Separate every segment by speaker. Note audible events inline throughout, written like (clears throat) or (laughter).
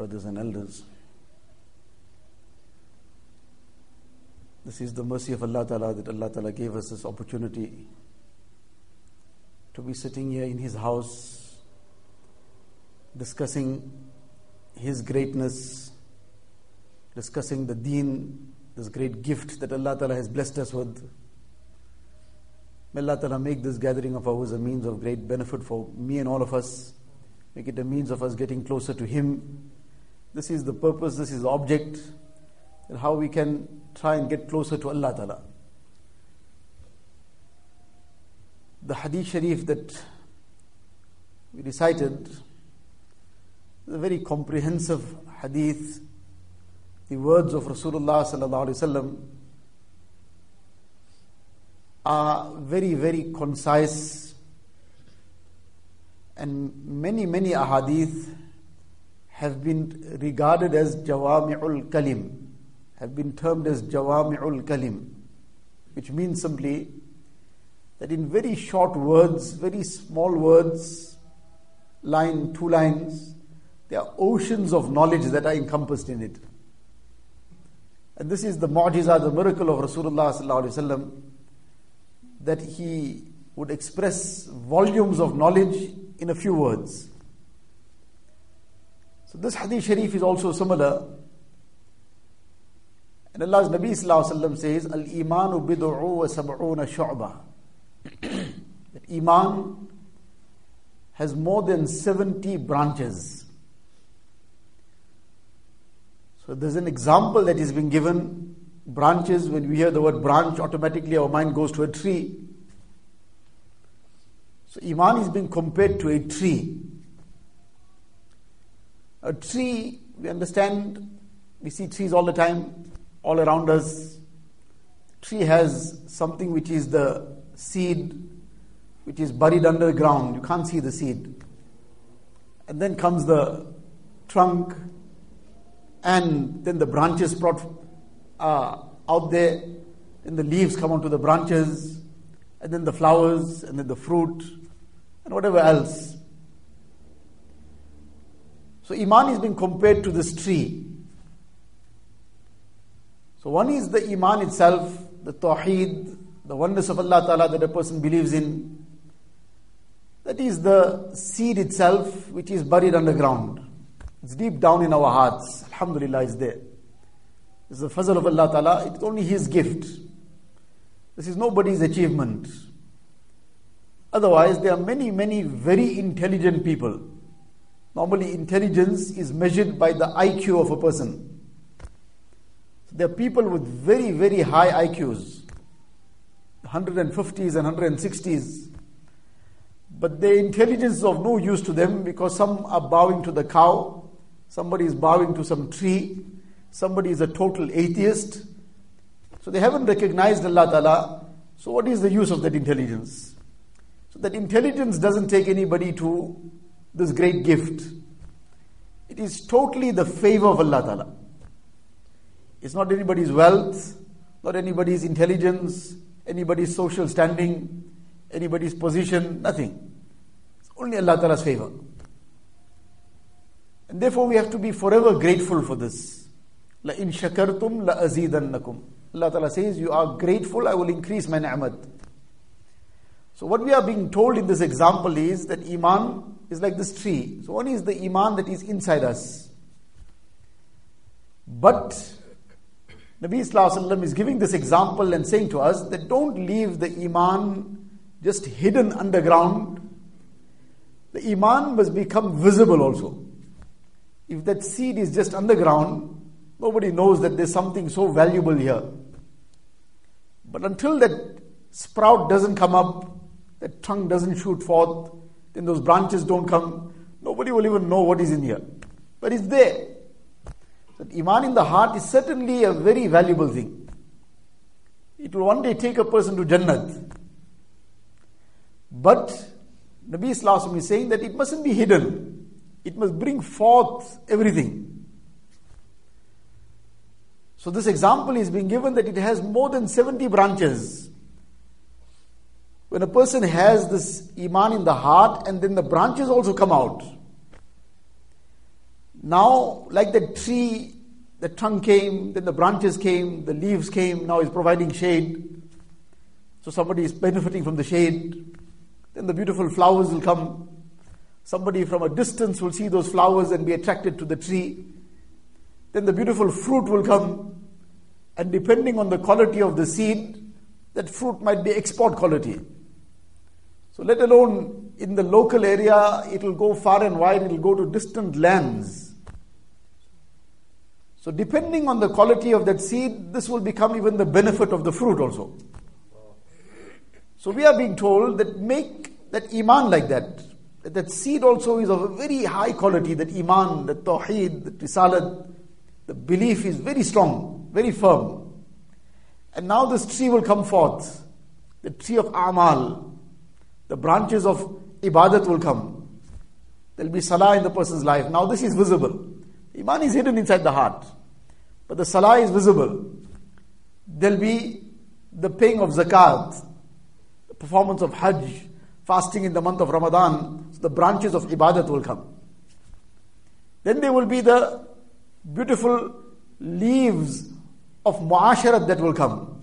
Speaker 1: brothers and elders. This is the mercy of Allah Ta'ala that Allah Ta'ala gave us this opportunity to be sitting here in His house discussing His greatness, discussing the deen, this great gift that Allah Ta'ala has blessed us with. May Allah Ta'ala make this gathering of ours a means of great benefit for me and all of us. Make it a means of us getting closer to Him. This is the purpose, this is the object, and how we can try and get closer to Allah Ta'ala. The Hadith Sharif that we recited is a very comprehensive Hadith. The words of Rasulullah Sallallahu Alaihi Wasallam are very, very concise, and many, many ahadith have been regarded as jawami'ul kalim, have been termed as jawami'ul kalim, which means simply that in very short words, very small words, line, two lines, there are oceans of knowledge that are encompassed in it. And this is the mu'jiza, the miracle of Rasulullah that he would express volumes of knowledge in a few words. So this hadith sharif is also similar. And Allah's Nabi says, Al Imanu bid'u wa sab'una shu'bah. (clears throat) that Iman has more than 70 branches. So there's an example that is being given branches, when we hear the word branch, automatically our mind goes to a tree. So Iman is being compared to a tree. A tree, we understand, we see trees all the time, all around us. Tree has something which is the seed, which is buried underground. You can't see the seed. And then comes the trunk, and then the branches brought uh, out there, and the leaves come onto the branches, and then the flowers, and then the fruit, and whatever else. So Iman is being compared to this tree. So one is the Iman itself, the Tawheed, the oneness of Allah Ta'ala that a person believes in. That is the seed itself which is buried underground. It's deep down in our hearts. Alhamdulillah, it's there. It's the fazl of Allah Ta'ala. It's only His gift. This is nobody's achievement. Otherwise, there are many, many very intelligent people. Normally, intelligence is measured by the IQ of a person. So there are people with very, very high IQs, 150s and 160s. But their intelligence is of no use to them because some are bowing to the cow, somebody is bowing to some tree, somebody is a total atheist. So they haven't recognized Allah Ta'ala. So what is the use of that intelligence? So that intelligence doesn't take anybody to this great gift. It is totally the favor of Allah Ta'ala. It's not anybody's wealth, not anybody's intelligence, anybody's social standing, anybody's position, nothing. It's only Allah Ta'ala's favor. And therefore we have to be forever grateful for this. La in shakartum la azidannakum. Allah Ta'ala says, You are grateful, I will increase my ni'mat. So, what we are being told in this example is that Iman is like this tree. So, one is the Iman that is inside us. But Nabi Wasallam is giving this example and saying to us that don't leave the Iman just hidden underground. The Iman must become visible also. If that seed is just underground, Nobody knows that there's something so valuable here. But until that sprout doesn't come up, that trunk doesn't shoot forth, then those branches don't come, nobody will even know what is in here. But it's there. That Iman in the heart is certainly a very valuable thing. It will one day take a person to Jannat. But Nabi Islam is saying that it mustn't be hidden. It must bring forth everything. So this example is being given that it has more than 70 branches. When a person has this iman in the heart and then the branches also come out. Now, like the tree, the trunk came, then the branches came, the leaves came, now it's providing shade. So somebody is benefiting from the shade. Then the beautiful flowers will come. Somebody from a distance will see those flowers and be attracted to the tree. Then the beautiful fruit will come. And depending on the quality of the seed, that fruit might be export quality. So, let alone in the local area, it will go far and wide, it will go to distant lands. So, depending on the quality of that seed, this will become even the benefit of the fruit also. So, we are being told that make that iman like that. That, that seed also is of a very high quality, that iman, the tawheed, the risalat, the belief is very strong, very firm. And now this tree will come forth, the tree of Amal, the branches of Ibadat will come. There will be Salah in the person's life. Now this is visible. Iman is hidden inside the heart. But the Salah is visible. There will be the paying of Zakat, the performance of Hajj, fasting in the month of Ramadan. So the branches of Ibadat will come. Then there will be the beautiful leaves of muasharat that will come.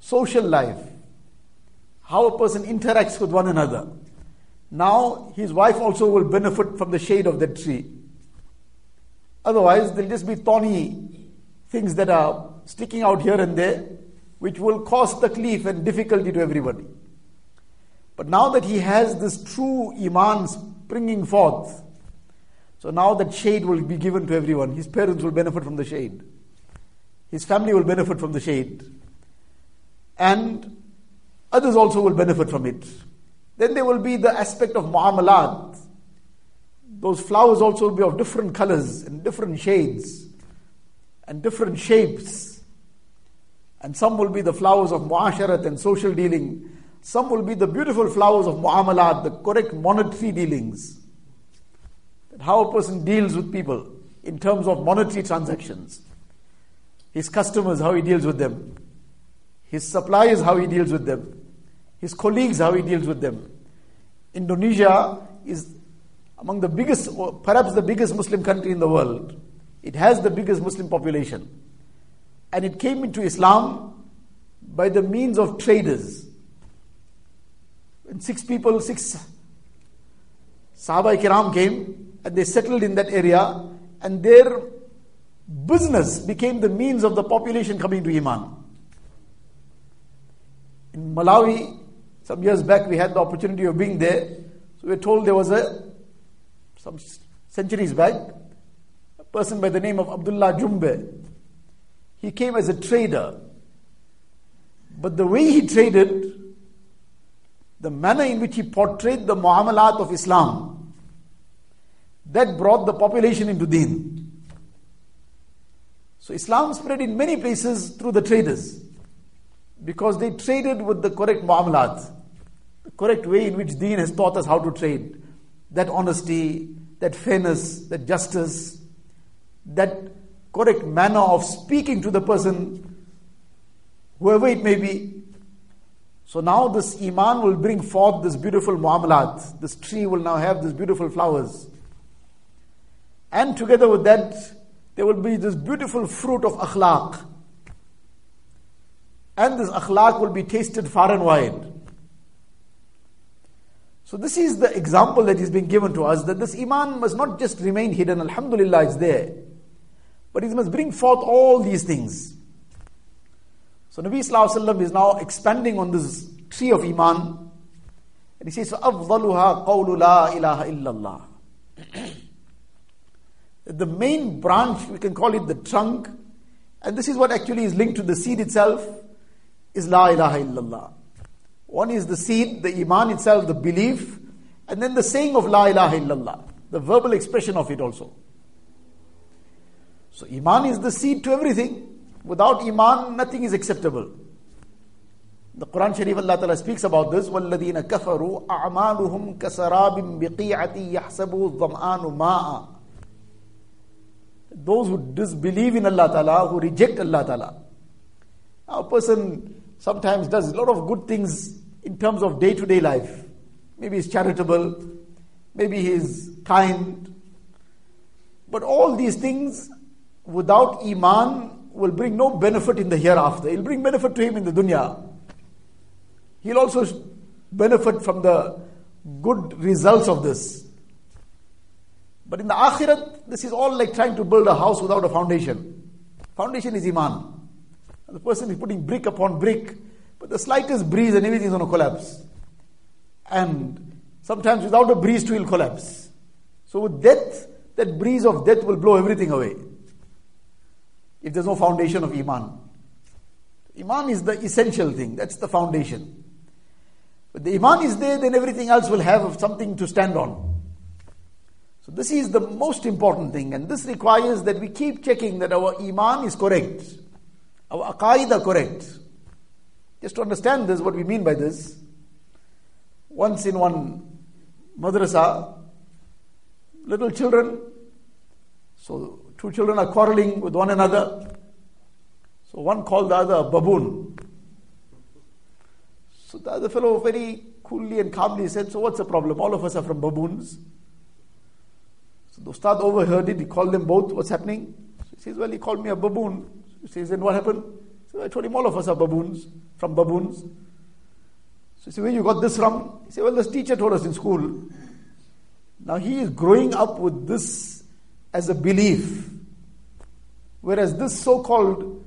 Speaker 1: Social life. How a person interacts with one another. Now his wife also will benefit from the shade of that tree. Otherwise, there'll just be thorny things that are sticking out here and there, which will cause the taklif and difficulty to everybody. But now that he has this true iman springing forth, so now that shade will be given to everyone. His parents will benefit from the shade. His family will benefit from the shade. And others also will benefit from it. Then there will be the aspect of muamalat. Those flowers also will be of different colors and different shades and different shapes. And some will be the flowers of muasharat and social dealing. Some will be the beautiful flowers of muamalat, the correct monetary dealings how a person deals with people in terms of monetary transactions. His customers, how he deals with them. His suppliers, how he deals with them. His colleagues, how he deals with them. Indonesia is among the biggest, perhaps the biggest Muslim country in the world. It has the biggest Muslim population. And it came into Islam by the means of traders. When six people, six Sahaba Kiram came, and they settled in that area, and their business became the means of the population coming to Iman. In Malawi, some years back, we had the opportunity of being there. So we were told there was a, some centuries back, a person by the name of Abdullah Jumbe. He came as a trader. But the way he traded, the manner in which he portrayed the muamalat of Islam, that brought the population into deen. So Islam spread in many places through the traders because they traded with the correct muamalat, correct way in which deen has taught us how to trade. That honesty, that fairness, that justice, that correct manner of speaking to the person, whoever it may be. So now this Iman will bring forth this beautiful muamalat. This tree will now have these beautiful flowers. And together with that, there will be this beautiful fruit of akhlaq. And this akhlaq will be tasted far and wide. So this is the example that is being given to us that this iman must not just remain hidden. Alhamdulillah, it's there, but it must bring forth all these things. So Nabi Sallallahu is now expanding on this tree of iman, and he says, "Afdaluha qawlu la ilaha illallah." (clears throat) the main branch, we can call it the trunk, and this is what actually is linked to the seed itself, is La ilaha illallah. One is the seed, the Iman itself, the belief, and then the saying of La ilaha illallah, the verbal expression of it also. So Iman is the seed to everything. Without Iman, nothing is acceptable. The Quran Sharif Allah Ta'ala speaks about this. وَالَّذِينَ كَفَرُوا أَعْمَالُهُمْ كَسَرَابٍ بِقِيعَةٍ يَحْسَبُهُ الظَّمْآنُ مَاءً those who disbelieve in Allah Ta'ala, who reject Allah Ta'ala. A person sometimes does a lot of good things in terms of day to day life. Maybe he's charitable, maybe he's kind, But all these things without Iman will bring no benefit in the hereafter. It'll bring benefit to him in the dunya. He'll also benefit from the good results of this. But in the akhirat, this is all like trying to build a house without a foundation. Foundation is Iman. The person is putting brick upon brick, but the slightest breeze and everything is going to collapse. And sometimes without a breeze too will collapse. So with death, that breeze of death will blow everything away. If there's no foundation of Iman. Iman is the essential thing, that's the foundation. But the Iman is there, then everything else will have something to stand on. So this is the most important thing, and this requires that we keep checking that our Iman is correct, our aqaid are correct. Just to understand this, what we mean by this, once in one madrasa, little children, so two children are quarreling with one another. So one called the other a baboon. So the other fellow very coolly and calmly said, So what's the problem? All of us are from baboons. So the Ustad overheard it, he called them both, What's happening? So he says, Well, he called me a baboon. He says, Then what happened? So I told him, all of us are baboons, from baboons. So he said, where you got this from? He said, well, this teacher told us in school. Now he is growing up with this as a belief. Whereas this so called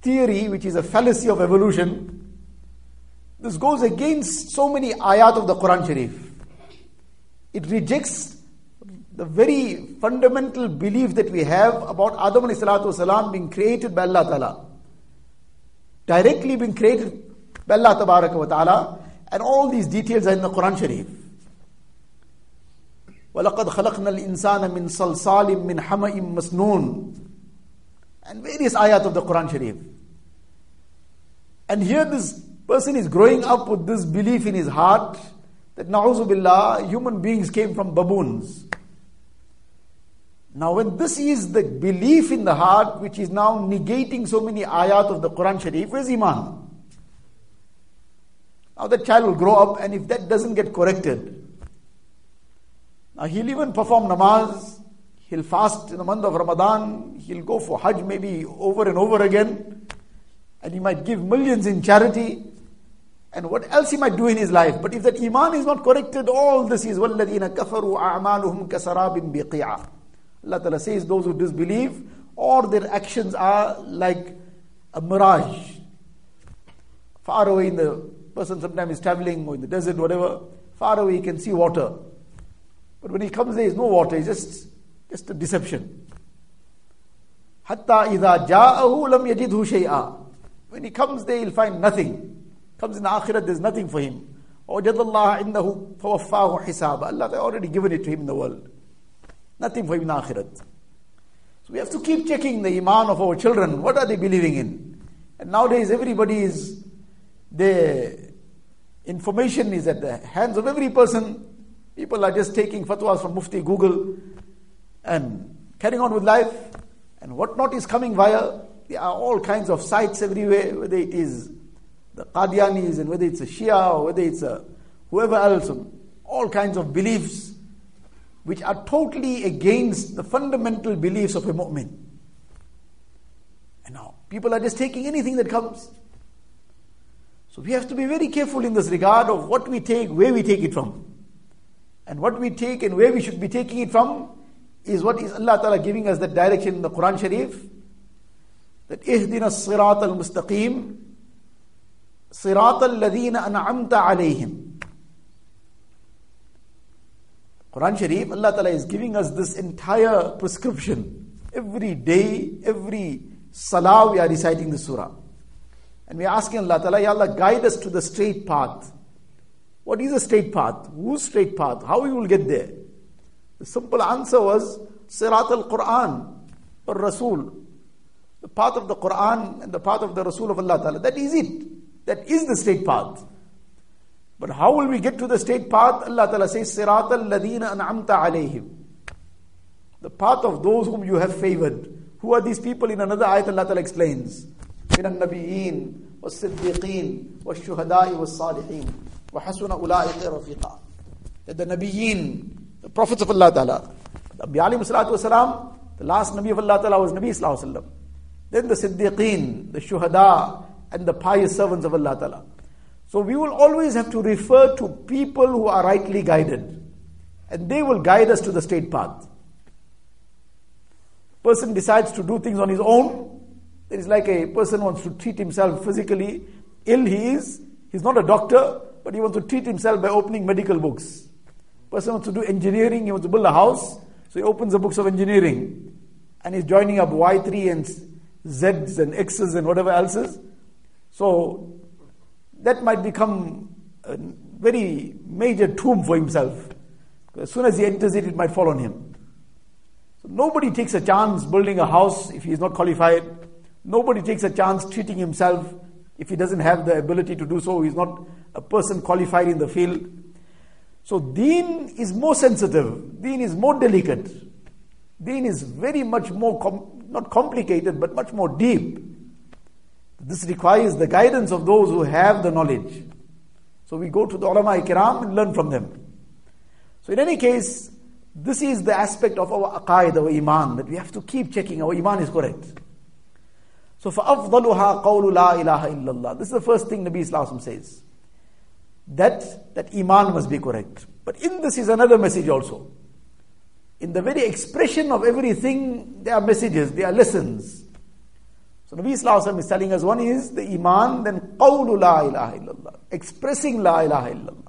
Speaker 1: theory, which is a fallacy of evolution, this goes against so many ayat of the Quran Sharif. It rejects the very fundamental belief that we have about Adam salam being created by Allah Ta'ala Directly being created by Allah Ta'ala. And all these details are in the Quran Sharif. وَلَقَدْ خَلَقْنَا الْإِنسَانَ مِنْ صَلْصَالٍ مِنْ حَمَئٍ مَسْنُونٍ And various ayat of the Quran Sharif. And here this person is growing up with this belief in his heart that na'uzubillah, human beings came from baboons. Now, when this is the belief in the heart which is now negating so many ayat of the Quran Sharif, where's Iman? Now, that child will grow up, and if that doesn't get corrected, now he'll even perform namaz, he'll fast in the month of Ramadan, he'll go for Hajj maybe over and over again, and he might give millions in charity and what else he might do in his life. But if that iman is not corrected, all this is وَالَّذِينَ كَفَرُوا أَعْمَالُهُمْ كَسَرَابٍ بِقِيعًا Allah Ta'ala says those who disbelieve, or their actions are like a mirage. Far away in the person sometimes is traveling or in the desert, whatever, far away he can see water. But when he comes there is no water, it's just, just a deception. حَتَّى إِذَا جَاءَهُ لَمْ يَجِدْهُ شَيْئًا When he comes there, he'll find nothing. Comes in the akhirat, there's nothing for him. وَجَدَ اللَّهَ عِنْدَهُ فَوَفَّاهُ حِسَابًا Allah has already given it to him in the world. Nothing for him in akhirat. So we have to keep checking the iman of our children. What are they believing in? And nowadays everybody is, the information is at the hands of every person. People are just taking fatwas from Mufti, Google, and carrying on with life. And what not is coming via, there are all kinds of sites everywhere, whether it is the Qadianis and whether it's a Shia or whether it's a whoever else, all kinds of beliefs which are totally against the fundamental beliefs of a mu'min. And now, people are just taking anything that comes. So we have to be very careful in this regard of what we take, where we take it from. And what we take and where we should be taking it from is what is Allah Ta'ala giving us that direction in the Quran Sharif. That ihdina sirat al-mustaqim, الَّذِينَ اَنْعَمْتَ عَلَيْهِمْ an'amta alayhim. Quran Sharif, Allah Ta'ala is giving us this entire prescription. Every day, every salah we are reciting the surah. And we are asking Allah Ta'ala, Ya Allah, guide us to the straight path. What is a straight path? Whose straight path? How we will get there? The simple answer was Sirat al-Quran or Rasul. The path of the Quran and the path of the Rasul of Allah Ta'ala. That is it. That is the straight path. But how will we get to the straight path? Allah Ta'ala says, Sirat al-ladina an'amta alayhim. The path of those whom you have favored. Who are these people? In another ayat Allah Ta'ala explains. من النبيين والصديقين والشهداء والصالحين وحسن أولئك رفيقا That the Nabiyeen, the prophets of Allah Ta'ala, the Anbiya alayhi salatu wasalam, The last Nabi of Allah Ta'ala was Nabi Sallallahu Then the Siddiqeen, the Shuhada, and the pious servants of Allah Ta'ala. So we will always have to refer to people who are rightly guided. And they will guide us to the straight path. Person decides to do things on his own. It is like a person wants to treat himself physically ill he is. He's not a doctor, but he wants to treat himself by opening medical books. Person wants to do engineering, he wants to build a house, so he opens the books of engineering. And he's joining up Y3 and Zs and Xs and whatever else is. So that might become a very major tomb for himself. As soon as he enters it, it might fall on him. So nobody takes a chance building a house if he is not qualified. Nobody takes a chance treating himself if he doesn't have the ability to do so. He's not a person qualified in the field. So deen is more sensitive. Deen is more delicate. Deen is very much more, com- not complicated, but much more deep. This requires the guidance of those who have the knowledge. So we go to the ulama kiram and learn from them. So in any case, this is the aspect of our aqaid, our iman, that we have to keep checking our iman is correct. So فَأَفْضَلُهَا قَوْلُ لَا إِلَهَ إِلَّا اللَّهِ This is the first thing Nabi Islam says. That, that iman must be correct. But in this is another message also. In the very expression of everything, there are messages, there are lessons. So Nabi Sallallahu is telling us one is the Iman, then qawlu la ilaha illallah, expressing la ilaha illallah.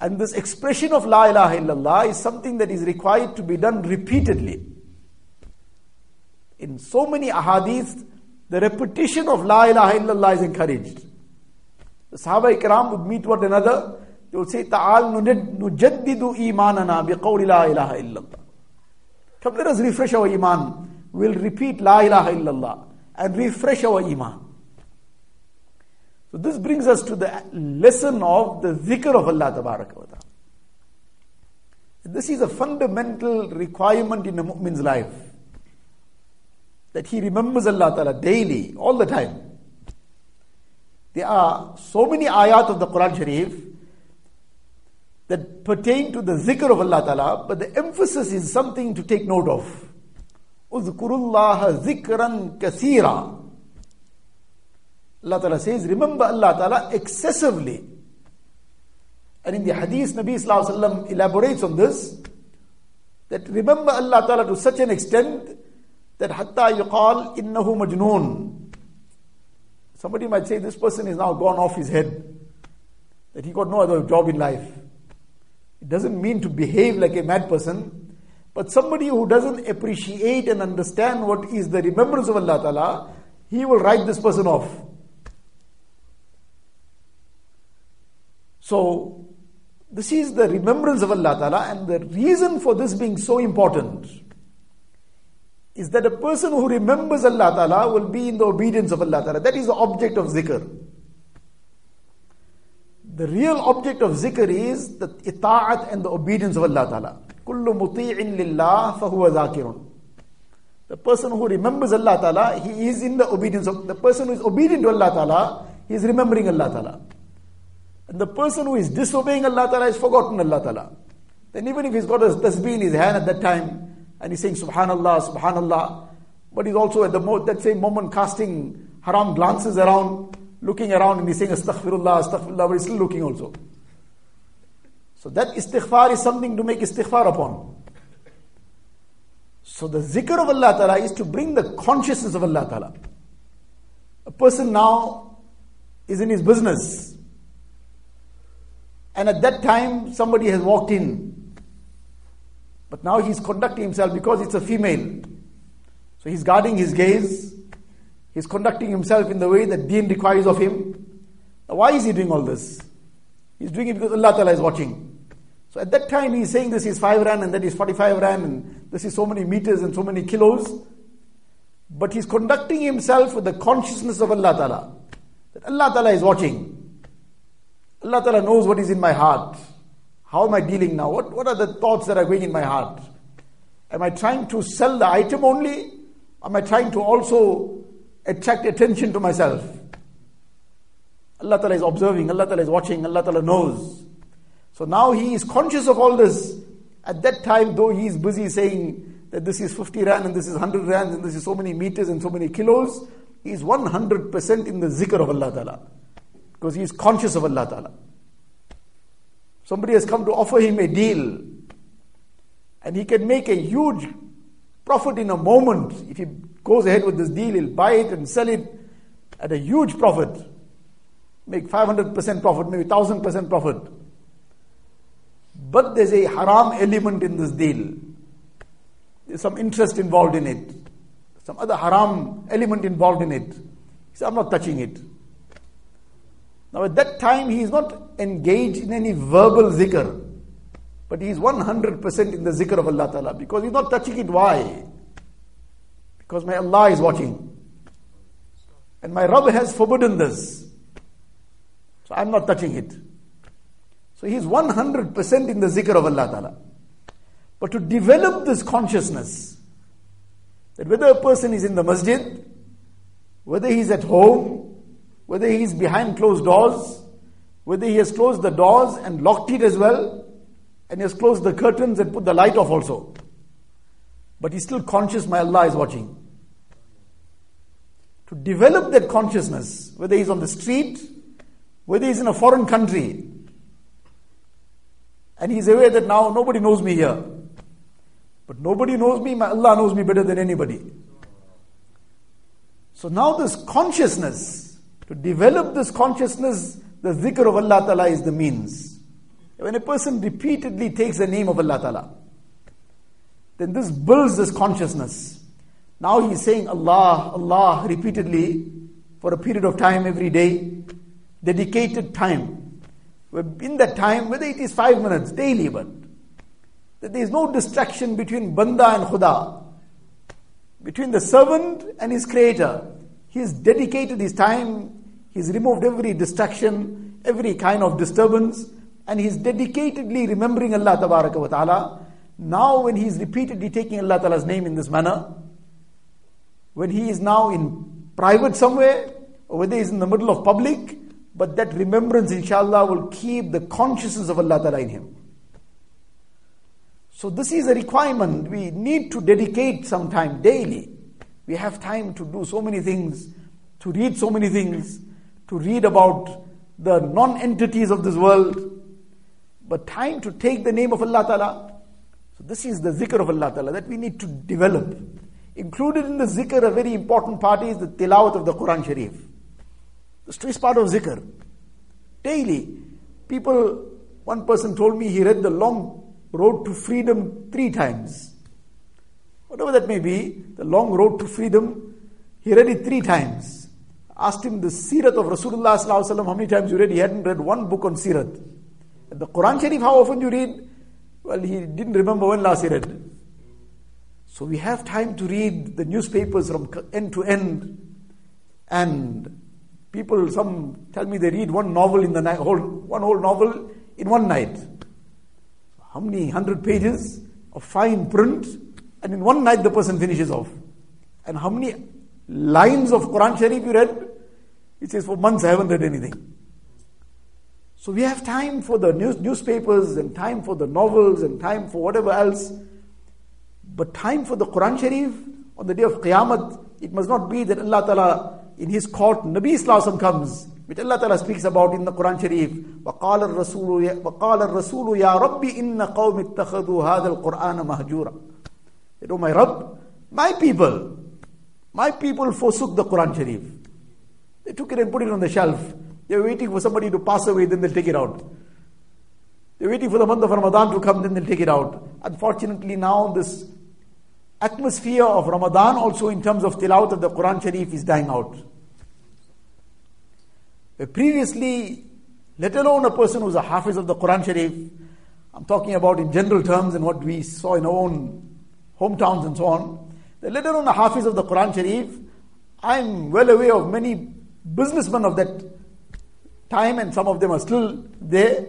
Speaker 1: And this expression of la ilaha illallah is something that is required to be done repeatedly. In so many ahadith, the repetition of la ilaha illallah is encouraged. The Sahaba Ikram would meet one another, they would say, Ta'al nujaddidu imanana biqawli la ilaha illallah. Come let us refresh our iman We'll repeat La ilaha illallah and refresh our iman. So this brings us to the lesson of the zikr of Allah Ta'ala. This is a fundamental requirement in a mu'min's life. That he remembers Allah Ta'ala daily, all the time. There are so many ayat of the Quran Sharif that pertain to the zikr of Allah Ta'ala, but the emphasis is something to take note of. Uzkurullaha zikran kathira. Allah Ta'ala says, remember Allah Ta'ala excessively. And in the hadith, Nabi Sallallahu elaborates on this, that remember Allah Ta'ala to such an extent that hatta yuqal innahu majnoon. Somebody might say this person is now gone off his head, that he got no other job in life. It doesn't mean to behave like a mad person, but somebody who doesn't appreciate and understand what is the remembrance of Allah Ta'ala, he will write this person off. So, this is the remembrance of Allah Ta'ala, and the reason for this being so important is that a person who remembers Allah Ta'ala will be in the obedience of Allah Ta'ala. That is the object of zikr. The real object of zikr is the ita'at and the obedience of Allah Ta'ala. Kullu muti'in lillah fahuwa zakirun. The person who remembers Allah Ta'ala, he is in the obedience of, the person who is obedient to Allah Ta'ala, he is remembering Allah Ta'ala. And the person who is disobeying Allah Ta'ala has forgotten Allah Ta'ala. Then even if he's got a tasbih in his hand at that time, and he's saying Subhanallah, Subhanallah, but he's also at the mo- that same moment casting haram glances around, looking around, and he's saying Astaghfirullah, Astaghfirullah, but he's still looking also. So that istighfar is something to make istighfar upon. So the zikr of Allah Ta'ala is to bring the consciousness of Allah Ta'ala. A person now is in his business. And at that time, somebody has walked in. But now he's conducting himself because it's a female. So he's guarding his gaze. He's conducting himself in the way that deen requires of him. Now why is he doing all this? He's doing it because Allah Ta'ala is watching. So at that time he's saying this is 5 rand and that is 45 rand and this is so many meters and so many kilos. But he's conducting himself with the consciousness of Allah Ta'ala. That Allah Ta'ala is watching. Allah Ta'ala knows what is in my heart. How am I dealing now? What, what are the thoughts that are going in my heart? Am I trying to sell the item only? Am I trying to also attract attention to myself? Allah Ta'ala is observing, Allah Ta'ala is watching, Allah Ta'ala knows. So now he is conscious of all this. At that time, though he is busy saying that this is 50 rand and this is 100 rand and this is so many meters and so many kilos. He is 100% in the zikr of Allah Ta'ala. Because he is conscious of Allah Ta'ala. Somebody has come to offer him a deal. And he can make a huge profit in a moment. If he goes ahead with this deal, he'll buy it and sell it at a huge profit. Make 500% profit, maybe 1000% profit. But there's a haram element in this deal. There's some interest involved in it. Some other haram element involved in it. He said, I'm not touching it. Now at that time he is not engaged in any verbal zikr. But he is 100% in the zikr of Allah Ta'ala because he's not touching it. Why? Because my Allah is watching. And my Rabb has forbidden this. So I'm not touching it. So he's 100% in the zikr of Allah Ta'ala. But to develop this consciousness, that whether a person is in the masjid, whether he's at home, whether he's behind closed doors, whether he has closed the doors and locked it as well, and he has closed the curtains and put the light off also. But he's still conscious my Allah is watching. To develop that consciousness, whether he's on the street, whether he's in a foreign country, and he's aware that now nobody knows me here. But nobody knows me, my Allah knows me better than anybody. So now this consciousness, to develop this consciousness, the zikr of Allah Ta'ala is the means. When a person repeatedly takes the name of Allah Ta'ala, then this builds this consciousness. Now he's saying Allah, Allah repeatedly for a period of time every day, dedicated time. In that time, whether it is five minutes daily, but that there is no distraction between Banda and Khuda, between the servant and his creator. He has dedicated his time, he's removed every distraction, every kind of disturbance, and he's dedicatedly remembering Allah wa ta'ala. Now when he is repeatedly taking Allah Ta'ala's name in this manner, when he is now in private somewhere, or whether he's in the middle of public, but that remembrance inshallah will keep the consciousness of Allah Ta'ala in him. So this is a requirement. We need to dedicate some time daily. We have time to do so many things, to read so many things, to read about the non-entities of this world, but time to take the name of Allah Ta'ala. So this is the zikr of Allah Ta'ala that we need to develop. Included in the zikr, a very important part is the tilawat of the Quran Sharif. The stress part of zikr. Daily, people, one person told me he read the long road to freedom three times. Whatever that may be, the long road to freedom, he read it three times. Asked him the Sirat of Rasulullah how many times you read? He hadn't read one book on Sirat. The Quran Sharif, how often you read? Well, he didn't remember when last he read. So we have time to read the newspapers from end to end. And people, some tell me they read one novel in the night, whole, one whole novel in one night how many hundred pages of fine print, and in one night the person finishes off. And how many lines of Quran Sharif you read? It says, for months I haven't read anything. So we have time for the news, newspapers and time for the novels and time for whatever else. But time for the Quran Sharif on the day of Qiyamah, it must not be that Allah Ta'ala in His court, Nabi Islam comes which Allah Ta'ala speaks about in the Quran Sharif. وَقَالَ الرَّسُولُ وَقَالَ الرَّسُولُ يَا رَبِّ إِنَّ قَوْمِ اتَّخَذُوا هَذَا الْقُرْآنَ مَهْجُورًا Said, Oh my Rabb, my people, my people forsook the Quran Sharif. They took it and put it on the shelf. They were waiting for somebody to pass away, then they'll take it out. They're waiting for the month of Ramadan to come, then they'll take it out. Unfortunately, now this atmosphere of Ramadan also in terms of tilawat of the Quran Sharif is dying out. Previously, let alone a person who's a hafiz of the Quran Sharif, I'm talking about in general terms and what we saw in our own hometowns and so on, let alone a hafiz of the Quran Sharif, I'm well aware of many businessmen of that time, and some of them are still there,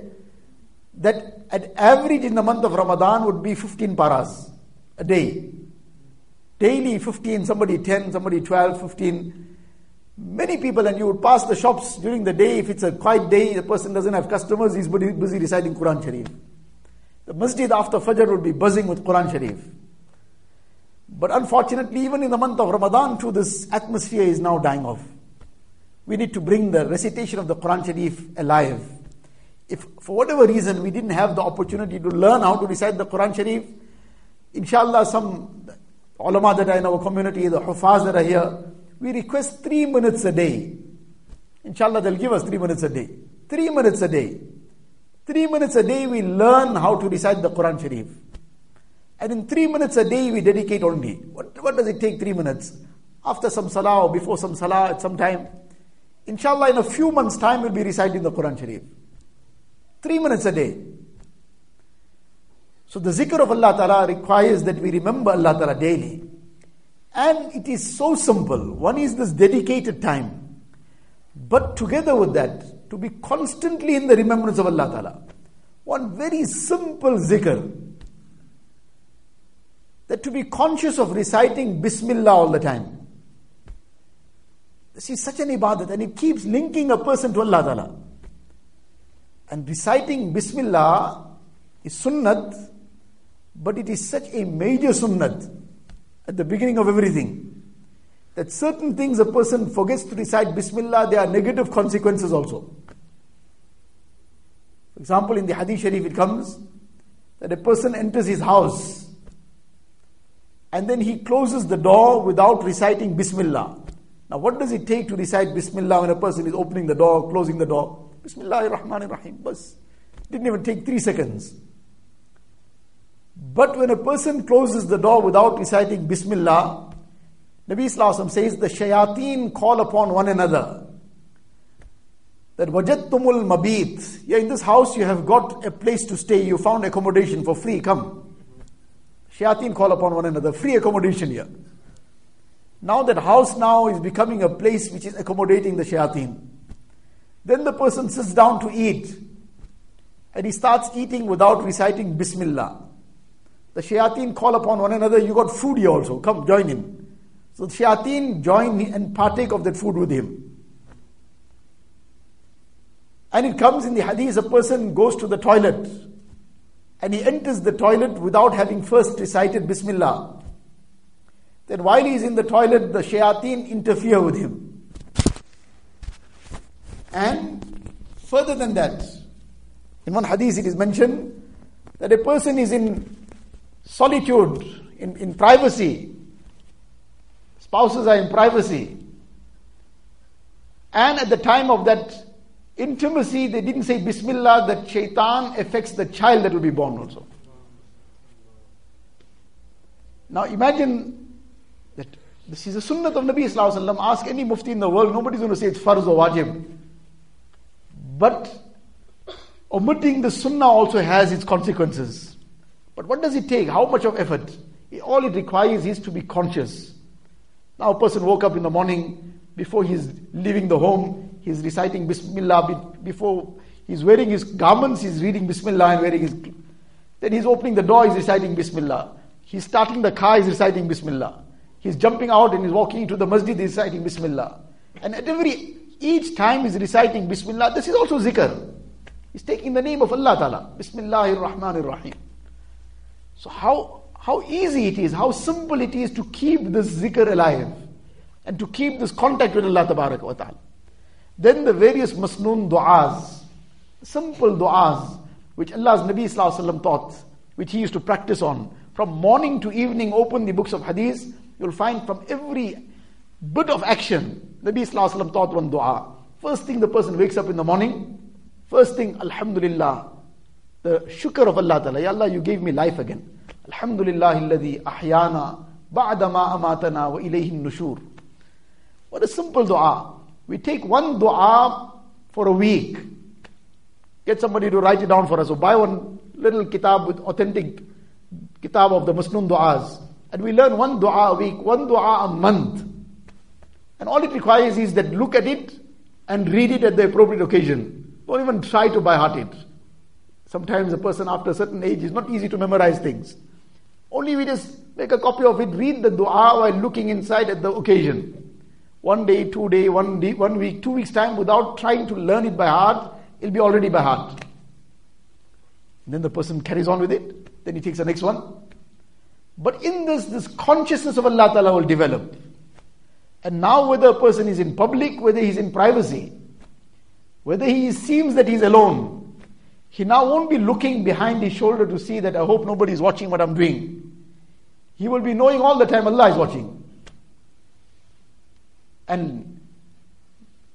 Speaker 1: that at average in the month of Ramadan would be 15 paras a day. Daily 15, somebody 10, somebody 12, 15. Many people, and you would pass the shops during the day, if it's a quiet day, the person doesn't have customers, he's busy reciting Quran Sharif. The masjid after Fajr would be buzzing with Quran Sharif. But unfortunately, even in the month of Ramadan, too, this atmosphere is now dying off. We need to bring the recitation of the Quran Sharif alive. If for whatever reason we didn't have the opportunity to learn how to recite the Quran Sharif, inshallah, some ulama that are in our community, the hufaz that are here, we request three minutes a day. Inshallah, they'll give us three minutes a day. Three minutes a day. Three minutes a day we learn how to recite the Quran Sharif. And in three minutes a day we dedicate only. What, what does it take three minutes? After some salah or before some salah at some time. Inshallah, in a few months' time we'll be reciting the Quran Sharif. Three minutes a day. So the zikr of Allah Ta'ala requires that we remember Allah Ta'ala daily. And it is so simple. One is this dedicated time. But together with that, to be constantly in the remembrance of Allah Ta'ala. One very simple zikr. That to be conscious of reciting Bismillah all the time. This is such an ibadat and it keeps linking a person to Allah Ta'ala. And reciting Bismillah is sunnat, but it is such a major sunnat at the beginning of everything that certain things a person forgets to recite Bismillah, there are negative consequences also. For example, in the Hadith Sharif, it comes that a person enters his house and then he closes the door without reciting Bismillah. Now, what does it take to recite Bismillah when a person is opening the door, closing the door? Bismillah ar-Rahman ar-Rahim. Bas. Didn't even take three seconds. But when a person closes the door without reciting Bismillah, Nabi Wasallam says the shayateen call upon one another. That wajadtumul mabit. Yeah, in this house you have got a place to stay. You found accommodation for free. Come. Shayateen call upon one another. Free accommodation here. Now that house now is becoming a place which is accommodating the shayateen. Then the person sits down to eat. And he starts eating without reciting Bismillah. The shayateen call upon one another, you got food here also, come join in. So the shayateen join and partake of that food with him. And it comes in the hadith, a person goes to the toilet and he enters the toilet without having first recited Bismillah. Then while he is in the toilet, the shayateen interfere with him. And further than that, in one hadith it is mentioned that a person is in solitude, in, in privacy. Spouses are in privacy. And at the time of that intimacy, they didn't say Bismillah, that shaitan affects the child that will be born also. Now imagine that this is a sunnah of Nabi Sallallahu Ask any mufti in the world, nobody's going to say it's farz or wajib. But omitting the sunnah also has its consequences. But what does it take? How much of effort? All it requires is to be conscious. Now, a person woke up in the morning, before he's leaving the home, he's reciting Bismillah. Before he's wearing his garments, he's reading Bismillah and wearing his. Then he's opening the door, he's reciting Bismillah. He's starting the car, he's reciting Bismillah. He's jumping out and he's walking into the masjid, he's reciting Bismillah. And at every, each time he's reciting Bismillah, this is also zikr. He's taking the name of Allah Ta'ala. Bismillahir Rahmanir Rahim. So how, how easy it is, how simple it is to keep this zikr alive and to keep this contact with Allah wa ta'ala. Then the various masnoon du'as, simple du'as, which Allah's Nabi Sallallahu taught, which he used to practice on. From morning to evening, open the books of hadith, you'll find from every bit of action, Nabi Sallallahu taught one du'a. First thing the person wakes up in the morning, first thing, Alhamdulillah, the shukr of Allah Ta'ala. Ya Allah, you gave me life again. Alhamdulillah alladhi ahyana ba'da ma amatana wa ilayhi nushur. What a simple dua. We take one dua for a week. Get somebody to write it down for us. Buy one little kitab with authentic kitab of the Muslim du'as. And we learn one dua a week, one dua a month. And all it requires is that look at it and read it at the appropriate occasion. Don't even try to by heart it. Sometimes a person after a certain age is not easy to memorize things. Only we just make a copy of it, read the dua while looking inside at the occasion. One day, two day, one day, one week, two weeks time without trying to learn it by heart, it'll be already by heart. And then the person carries on with it. Then he takes the next one. But in this, this consciousness of Allah Ta'ala will develop. And now, whether a person is in public, whether he's in privacy, whether he seems that he's alone, he now won't be looking behind his shoulder to see that I hope nobody is watching what I'm doing. He will be knowing all the time Allah is watching. And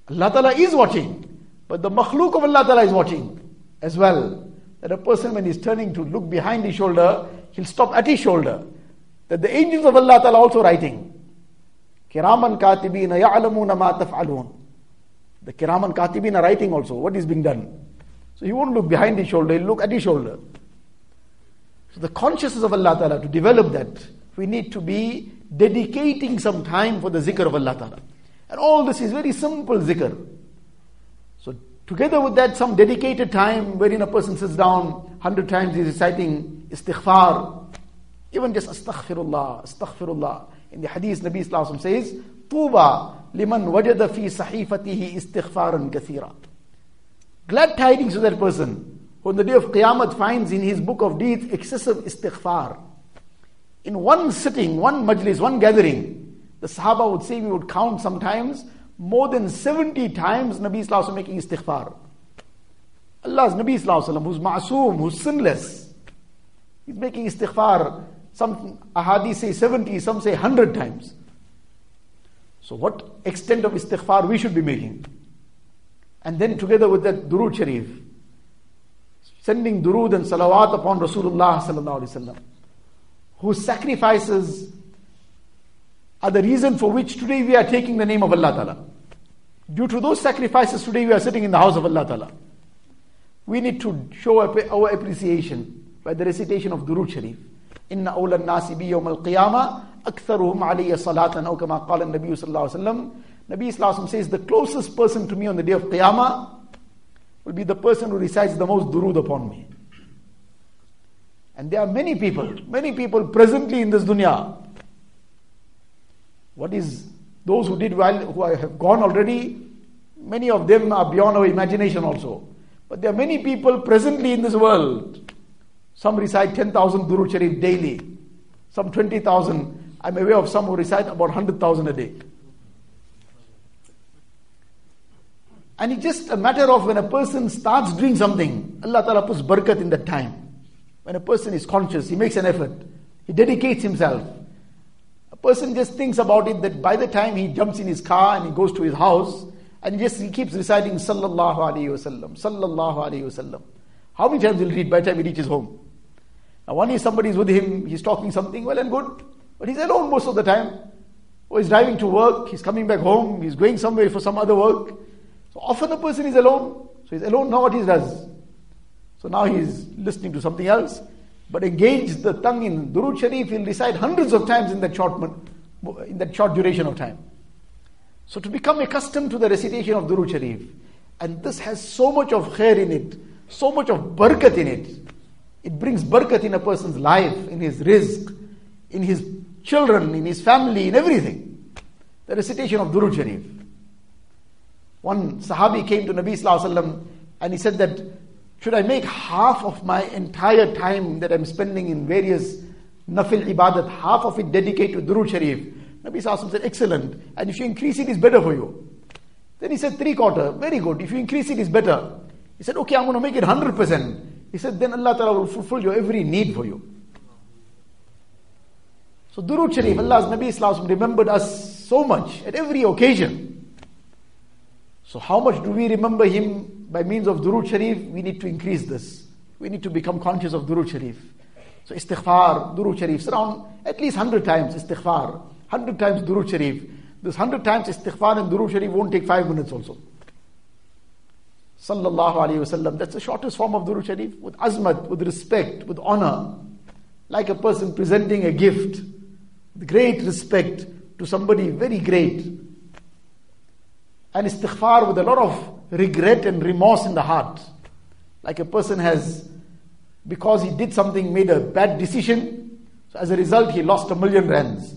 Speaker 1: Allah Ta'ala is watching, but the makhluk of Allah Ta'ala is watching as well. That a person, when he's turning to look behind his shoulder, he'll stop at his shoulder. That the angels of Allah Ta'ala also writing. Kiraman katibina ya'lamuna ma taf'alun. The kiraman katibin are writing also what is being done. So he won't look behind his shoulder, he'll look at his shoulder. So the consciousness of Allah Ta'ala, to develop that, we need to be dedicating some time for the zikr of Allah Ta'ala. And all this is very simple zikr. So together with that, some dedicated time wherein a person sits down, hundred times he's reciting istighfar, even just astaghfirullah, astaghfirullah. In the hadith, Nabi Sallallahu says, Tuba liman wajada fi sahifatihi istighfaran kathira. Glad tidings to that person who on the day of Qiyamah finds in his book of deeds excessive istighfar. In one sitting, one majlis, one gathering, the Sahaba would say we would count sometimes more than 70 times Nabi Sallallahu making istighfar. Allah's Nabi Sallallahu who's ma'soom, who's sinless, he's making istighfar. Some ahadith say 70, some say 100 times. So, what extent of istighfar we should be making? And then, together with that Durood Sharif, sending durood and salawat upon Rasulullah sallallahu alaihi wasallam, whose sacrifices are the reason for which today we are taking the name of Allah Ta'ala. Due to those sacrifices, today we are sitting in the house of Allah Ta'ala. We need to show our appreciation by the recitation of Durood Sharif. إن أولى الناس بي يوم القيامة أكثرهم علي صلاة أو كما قال النبي صلى الله عليه وسلم Nabi Islam says the closest person to me on the day of Qiyamah will be the person who recites the most durood upon me. And there are many people, many people presently in this dunya what is those who did well, who have gone already, many of them are beyond our imagination also. But there are many people presently in this world. Some recite 10,000 Durood Sharif daily, some 20,000. I'm aware of some who recite about 100,000 a day. And it's just a matter of when a person starts doing something, Allah Ta'ala puts barakat in that time. When a person is conscious, he makes an effort, he dedicates himself A person just thinks about it that by the time he jumps in his car and he goes to his house, and just he keeps reciting Sallallahu Alaihi Wasallam, Sallallahu Alaihi Wasallam. How many times will he read by the time he reaches home? Now, one is somebody is with him, he's talking something, well and good, but he's alone most of the time. Or he's driving to work, he's coming back home, he's going somewhere for some other work. So often a person is alone, so he's alone now what he does. So now he's listening to something else. But engage the tongue in Durood Sharif, he'll recite hundreds of times in that short, in that short duration of time. So to become accustomed to the recitation of Durood Sharif, and this has so much of khair in it, so much of barakat in it. It brings barakat in a person's life, in his rizq, in his children, in his family, in everything. The recitation of Durood Sharif. One Sahabi came to Nabi Wasallam and he said that should I make half of my entire time that I'm spending in various nafil ibadat, half of it dedicated to Durood Sharif? Nabi Sallallahu said, excellent. And if you increase it, it's better for you. Then he said, three quarter, very good. If you increase it, it's better. He said, okay, I'm going to make it 100%. He said, then Allah Ta'ala will fulfill your every need for you. So Durood Sharif, Allah's Nabi Sallallahu remembered us so much at every occasion. So how much do we remember him by means of Durood Sharif, we need to increase this. We need to become conscious of Durood Sharif. So istighfar, Durood Sharif, around at least 100 times istighfar, 100 times Durood Sharif. This 100 times istighfar and Durood Sharif won't take 5 minutes also. Sallallahu Alaihi Wasallam. That's the shortest form of Durood Sharif. With azmat, with respect, with honor. Like a person presenting a gift. With great respect to somebody very great. And istighfar with a lot of regret and remorse in the heart. Like a person has, because he did something, made a bad decision, so as a result, he lost a million rands.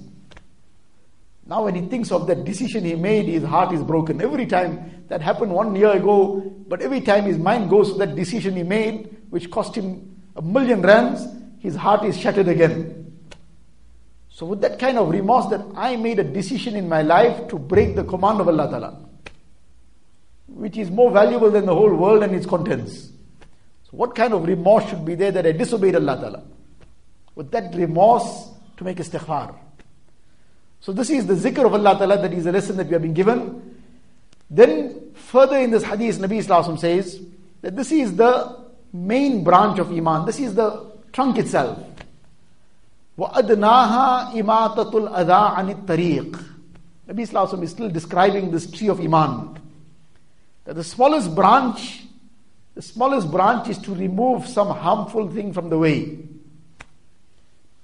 Speaker 1: Now, when he thinks of that decision he made, his heart is broken. Every time that happened one year ago, but every time his mind goes to that decision he made, which cost him a million rands, his heart is shattered again. So, with that kind of remorse, that I made a decision in my life to break the command of Allah Ta'ala, which is more valuable than the whole world and its contents. So, what kind of remorse should be there that I disobeyed Allah Ta'ala? With that remorse to make istighfar. So, this is the zikr of Allah Ta'ala, that is a lesson that we have been given. Then, further in this hadith, Nabi Islam says that this is the main branch of Iman, this is the trunk itself. وَأَدْنَاهَا إِمَاتَةُ الْأَذَىٰ عَنِ الطَّرِيقِ Nabi Sallallahu is still describing this tree of Iman. That the smallest branch, the smallest branch is to remove some harmful thing from the way.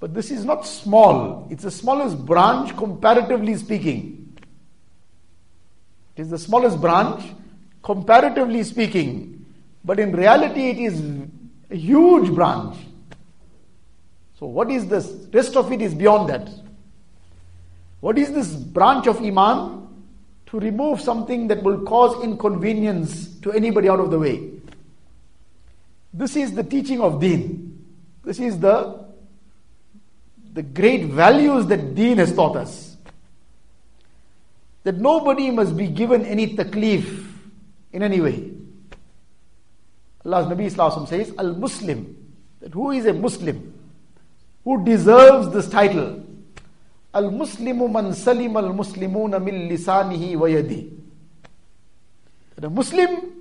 Speaker 1: But this is not small. It's the smallest branch comparatively speaking. It is the smallest branch comparatively speaking. But in reality it is a huge branch. So, what is this? Rest of it is beyond that. What is this branch of Iman? To remove something that will cause inconvenience to anybody out of the way. This is the teaching of Deen. This is the, the great values that Deen has taught us. That nobody must be given any taklif in any way. Allah's Nabi Islam says, Al Muslim. That who is a Muslim? who deserves this title. Al Muslimu man salim al Muslimuna min lisanihi wa yadi. The Muslim,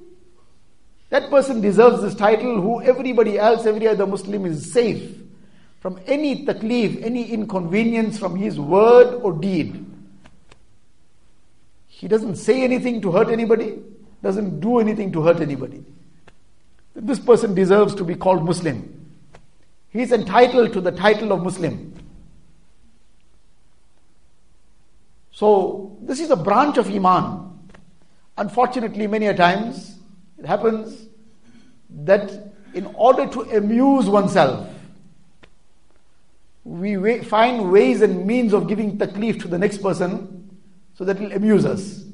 Speaker 1: that person deserves this title who everybody else, every other Muslim is safe from any taklif, any inconvenience from his word or deed. He doesn't say anything to hurt anybody, doesn't do anything to hurt anybody. This person deserves to be called Muslim. He is entitled to the title of Muslim. So, this is a branch of Iman. Unfortunately, many a times it happens that in order to amuse oneself, we find ways and means of giving taklif to the next person so that it will amuse us.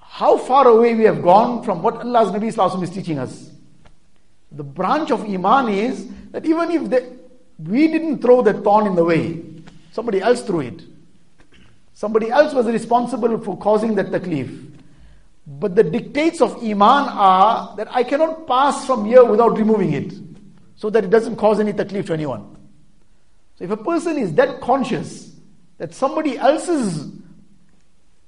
Speaker 1: How far away we have gone from what Allah's Nabi is teaching us. The branch of Iman is that even if they, we didn't throw that thorn in the way, somebody else threw it. Somebody else was responsible for causing that taklif. But the dictates of Iman are that I cannot pass from here without removing it, so that it doesn't cause any taklif to anyone. So if a person is that conscious that somebody else's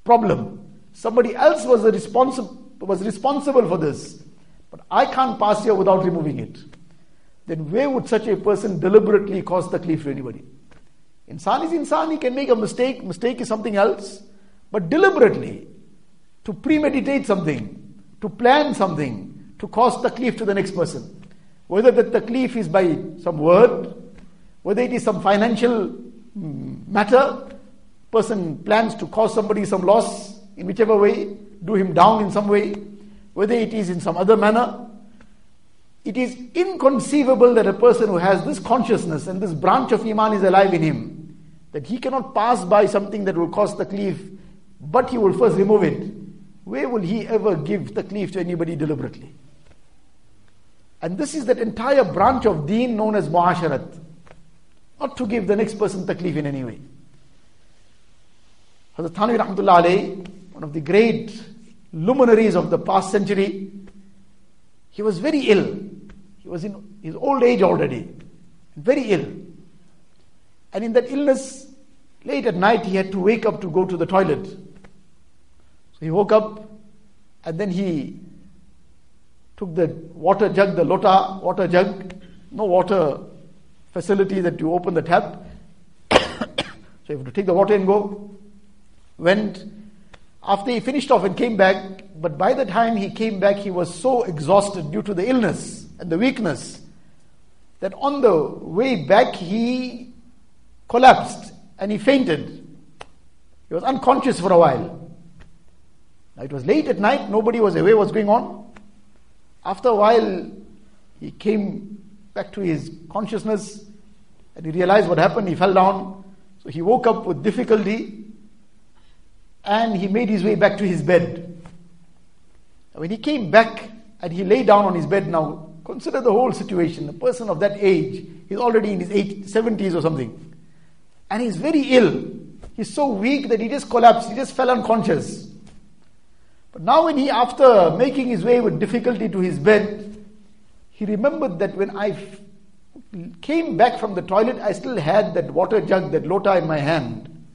Speaker 1: problem, somebody else was, responsible was responsible for this, but I can't pass here without removing it then where would such a person deliberately cause taklif to anybody? Insan is insan, he can make a mistake, mistake is something else, but deliberately, to premeditate something, to plan something, to cause taklif to the next person. Whether the taklif is by some word, whether it is some financial mm, matter, person plans to cause somebody some loss in whichever way, do him down in some way, whether it is in some other manner, it is inconceivable that a person who has this consciousness and this branch of Iman is alive in him, that he cannot pass by something that will cause taklif, but he will first remove it. Where will he ever give taklif to anybody deliberately? And this is that entire branch of deen known as muasharat. Not to give the next person taklif in any way. Hazrat Thanvi Rahmatullah one of the great luminaries of the past century, he was very ill. He was in his old age already, very ill. And in that illness, late at night, he had to wake up to go to the toilet. So he woke up and then he took the water jug, the lota water jug, no water facility that you open the tap. (coughs) so you have to take the water and go. Went after he finished off and came back, but by the time he came back, he was so exhausted due to the illness and the weakness that on the way back he collapsed and he fainted. He was unconscious for a while. Now it was late at night, nobody was aware what's going on. After a while, he came back to his consciousness and he realized what happened. He fell down. So he woke up with difficulty and he made his way back to his bed. When he came back and he lay down on his bed now, consider the whole situation. A person of that age, he's already in his 70s or something. And he's very ill. He's so weak that he just collapsed, he just fell unconscious. But now, when he, after making his way with difficulty to his bed, he remembered that when I came back from the toilet, I still had that water jug, that lota in my hand.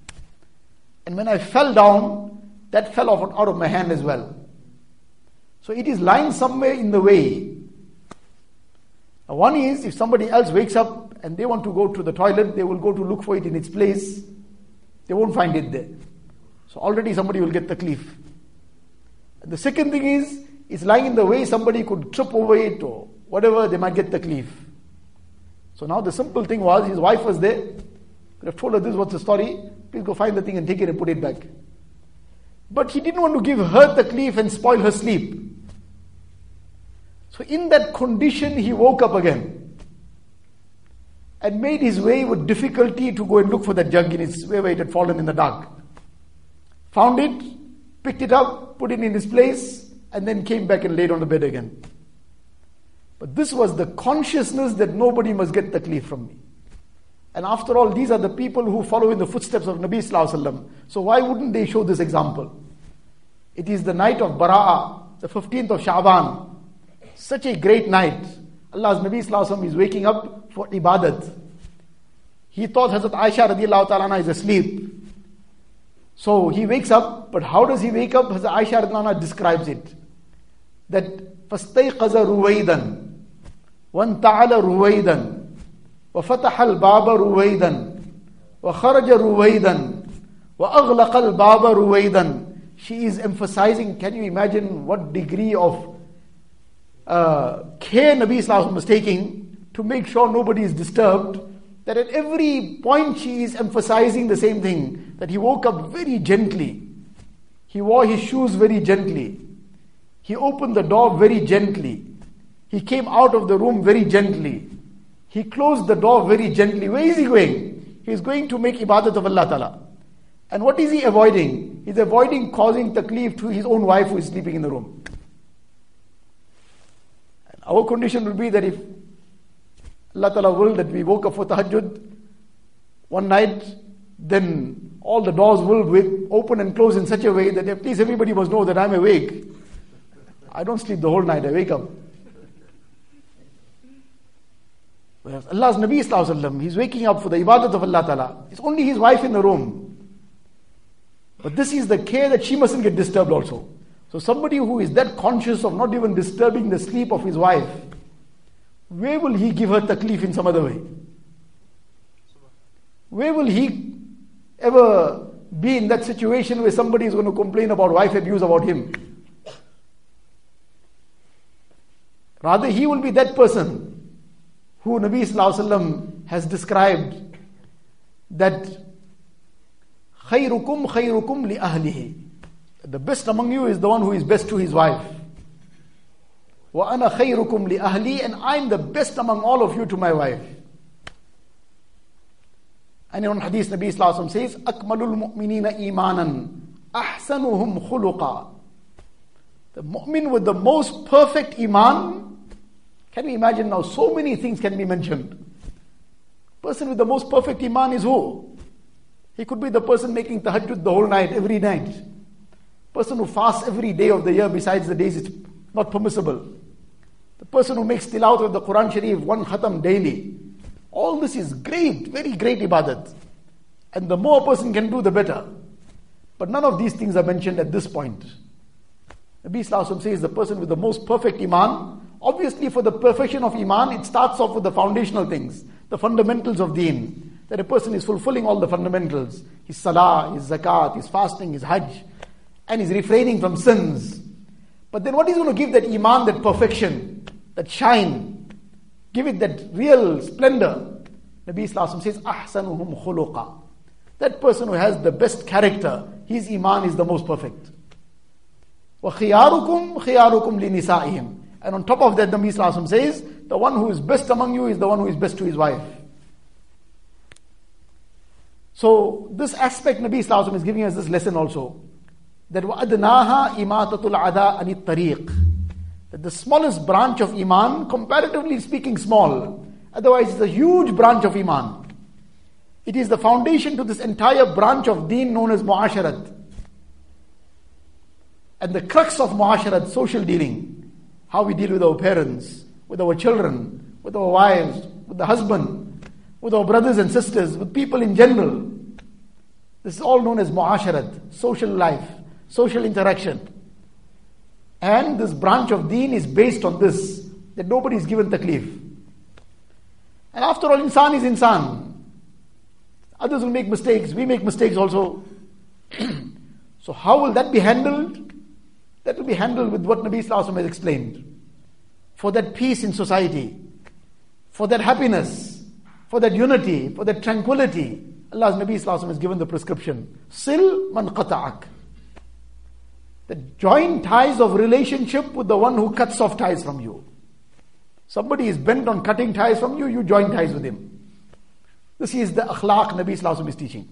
Speaker 1: And when I fell down, that fell off out of my hand as well. So it is lying somewhere in the way. Now one is if somebody else wakes up and they want to go to the toilet, they will go to look for it in its place. They won't find it there. So already somebody will get taklif. And the second thing is, it's lying in the way, somebody could trip over it or whatever, they might get taklif. So now the simple thing was, his wife was there. Could have told her this was the story. Please go find the thing and take it and put it back. But he didn't want to give her taklif and spoil her sleep. So in that condition, he woke up again and made his way with difficulty to go and look for that jug in its way where it had fallen in the dark. Found it, picked it up, put it in its place, and then came back and laid on the bed again. But this was the consciousness that nobody must get taklif from me. And after all, these are the people who follow in the footsteps of Nabi Sallallahu So why wouldn't they show this example? It is the night of Bara'ah, the 15th of Sha'ban. Such a great night. Allah's Nabi Sallallahu is waking up for ibadat. He thought Hazrat Aisha radiallahu ta'ala is asleep. So he wakes up, but how does he wake up? Hazrat Aisha radiallahu describes it. That فَاسْتَيْقَزَ رُوَيْدًا وانتعل رويدا وفتح الباب رويدا وخرج رويدا وأغلق الباب رويدا She is emphasizing, can you imagine what degree of uh, care Nabi Islam was taking to make sure nobody is disturbed? That at every point she is emphasizing the same thing that he woke up very gently. He wore his shoes very gently. He opened the door very gently. He came out of the room very gently. He closed the door very gently. Where is he going? He is going to make ibadat of Allah Ta'ala. And what is he avoiding? He's avoiding causing taklif to his own wife who is sleeping in the room. Our condition will be that if Allah Ta'ala will that we woke up for tahajjud one night, then all the doors will open and close in such a way that at least everybody must know that I'm awake. I don't sleep the whole night, I wake up. Whereas Allah's Nabi Sallallahu he's waking up for the ibadat of Allah Ta'ala. It's only his wife in the room. But this is the care that she mustn't get disturbed also. So somebody who is that conscious of not even disturbing the sleep of his wife, where will he give her taklif in some other way? Where will he ever be in that situation where somebody is going to complain about wife abuse about him? Rather, he will be that person who Nabi Wasallam has described that khayrukum li ahlihi. The best among you is the one who is best to his wife. Khayrukum li ahli and I'm the best among all of you to my wife. And in one hadith Nabi Wasallam says akmalul mu'minina imanan ahsanuhum khuluqa. The mu'min with the most perfect iman can we imagine now? So many things can be mentioned. Person with the most perfect iman is who? He could be the person making tahajjud the whole night, every night. Person who fasts every day of the year besides the days it's not permissible. The person who makes tilawat of the Quran Sharif one khatam daily. All this is great, very great ibadat. And the more a person can do, the better. But none of these things are mentioned at this point. Nabi Sallallahu says the person with the most perfect iman Obviously, for the perfection of Iman, it starts off with the foundational things, the fundamentals of deen. That a person is fulfilling all the fundamentals his salah, his zakat, his fasting, his hajj, and is refraining from sins. But then, what is going to give that Iman, that perfection, that shine, give it that real splendor? Nabi Islam says, Ahsanuhum khuluqa. That person who has the best character, his Iman is the most perfect. وَخِيَارُكُمْ خِيَارُكُمْ لِنِسَائِهِمْ and on top of that, the Nabi says, the one who is best among you is the one who is best to his wife. So this aspect Nabi Wasallam is giving us this lesson also. That وَأَدْنَاهَا إِمَاتَةُ الْعَدَىٰ أَنِ الطَّرِيقِ That the smallest branch of Iman, comparatively speaking small, otherwise it's a huge branch of Iman. It is the foundation to this entire branch of deen known as muasharat. And the crux of muasharat, social dealing, how we deal with our parents, with our children, with our wives, with the husband, with our brothers and sisters, with people in general. This is all known as muasharat, social life, social interaction. And this branch of deen is based on this, that nobody is given taklif. And after all, insan is insan. Others will make mistakes. We make mistakes also. (clears throat) so how will that be handled? That will be handled with what Nabi Sallallahu Alaihi Wasallam has explained. For that peace in society, for that happiness, for that unity, for that tranquility, Allah's Nabi Sallallahu has given the prescription. Sil man qata'ak. The joint ties of relationship with the one who cuts off ties from you. Somebody is bent on cutting ties from you, you join ties with him. This is the akhlaq Nabi Sallallahu is teaching.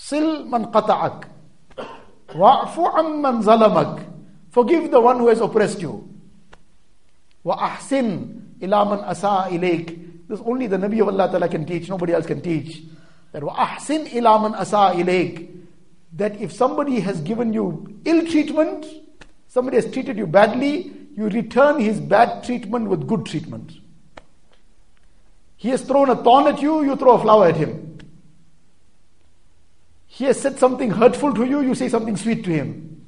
Speaker 1: Sil man qata'ak. Wa'fu amman zalamak. Forgive the one who has oppressed you. Wa ahsin ila man asa ilayk. This only the Nabi of Allah can teach, nobody else can teach. That wa ahsin ila man asa ilayk. That if somebody has given you ill treatment, somebody has treated you badly, you return his bad treatment with good treatment. He has thrown a thorn at you, you throw a flower at him. He has said something hurtful to you, you say something sweet to him.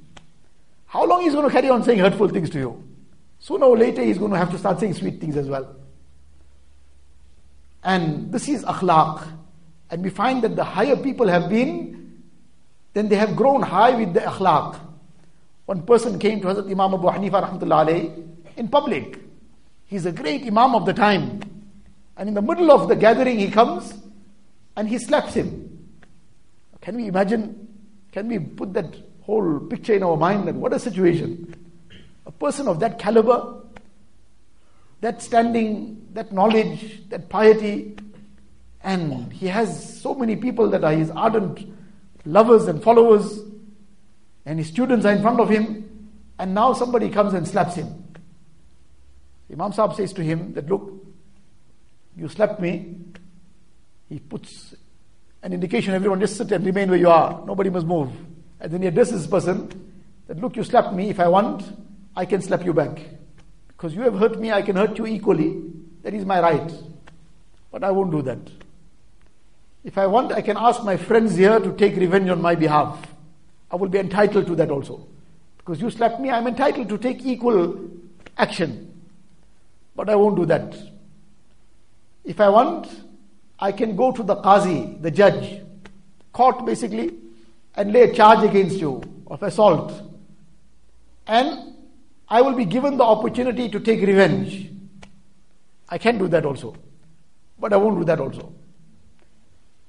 Speaker 1: How long is he going to carry on saying hurtful things to you? Sooner or later, he's going to have to start saying sweet things as well. And this is akhlaq. And we find that the higher people have been, then they have grown high with the akhlaq. One person came to Hazrat Imam Abu Hanifa rahmatullah in public. He's a great Imam of the time. And in the middle of the gathering, he comes and he slaps him. Can we imagine? Can we put that whole picture in our mind that what a situation? A person of that caliber, that standing, that knowledge, that piety, and he has so many people that are his ardent lovers and followers, and his students are in front of him, and now somebody comes and slaps him. Imam Sahib says to him that, look, you slapped me. He puts an indication, everyone just sit and remain where you are. Nobody must move. And then he addresses this person that, look, you slapped me. If I want, I can slap you back. Because you have hurt me, I can hurt you equally. That is my right. But I won't do that. If I want, I can ask my friends here to take revenge on my behalf. I will be entitled to that also. Because you slapped me, I'm entitled to take equal action. But I won't do that. If I want, I can go to the qazi, the judge, court basically, and lay a charge against you of assault. And I will be given the opportunity to take revenge. I can do that also. But I won't do that also.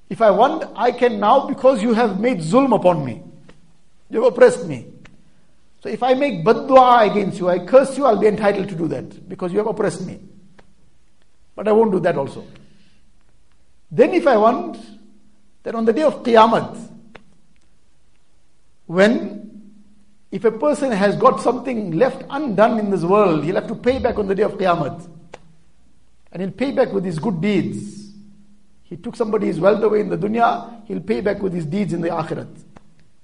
Speaker 1: If I want, I can now because you have made zulm upon me. You have oppressed me. So if I make badwa against you, I curse you, I'll be entitled to do that because you have oppressed me. But I won't do that also. Then, if I want, then on the day of Qiyamah, when if a person has got something left undone in this world, he'll have to pay back on the day of Qiyamah. And he'll pay back with his good deeds. He took somebody's wealth away in the dunya, he'll pay back with his deeds in the akhirat.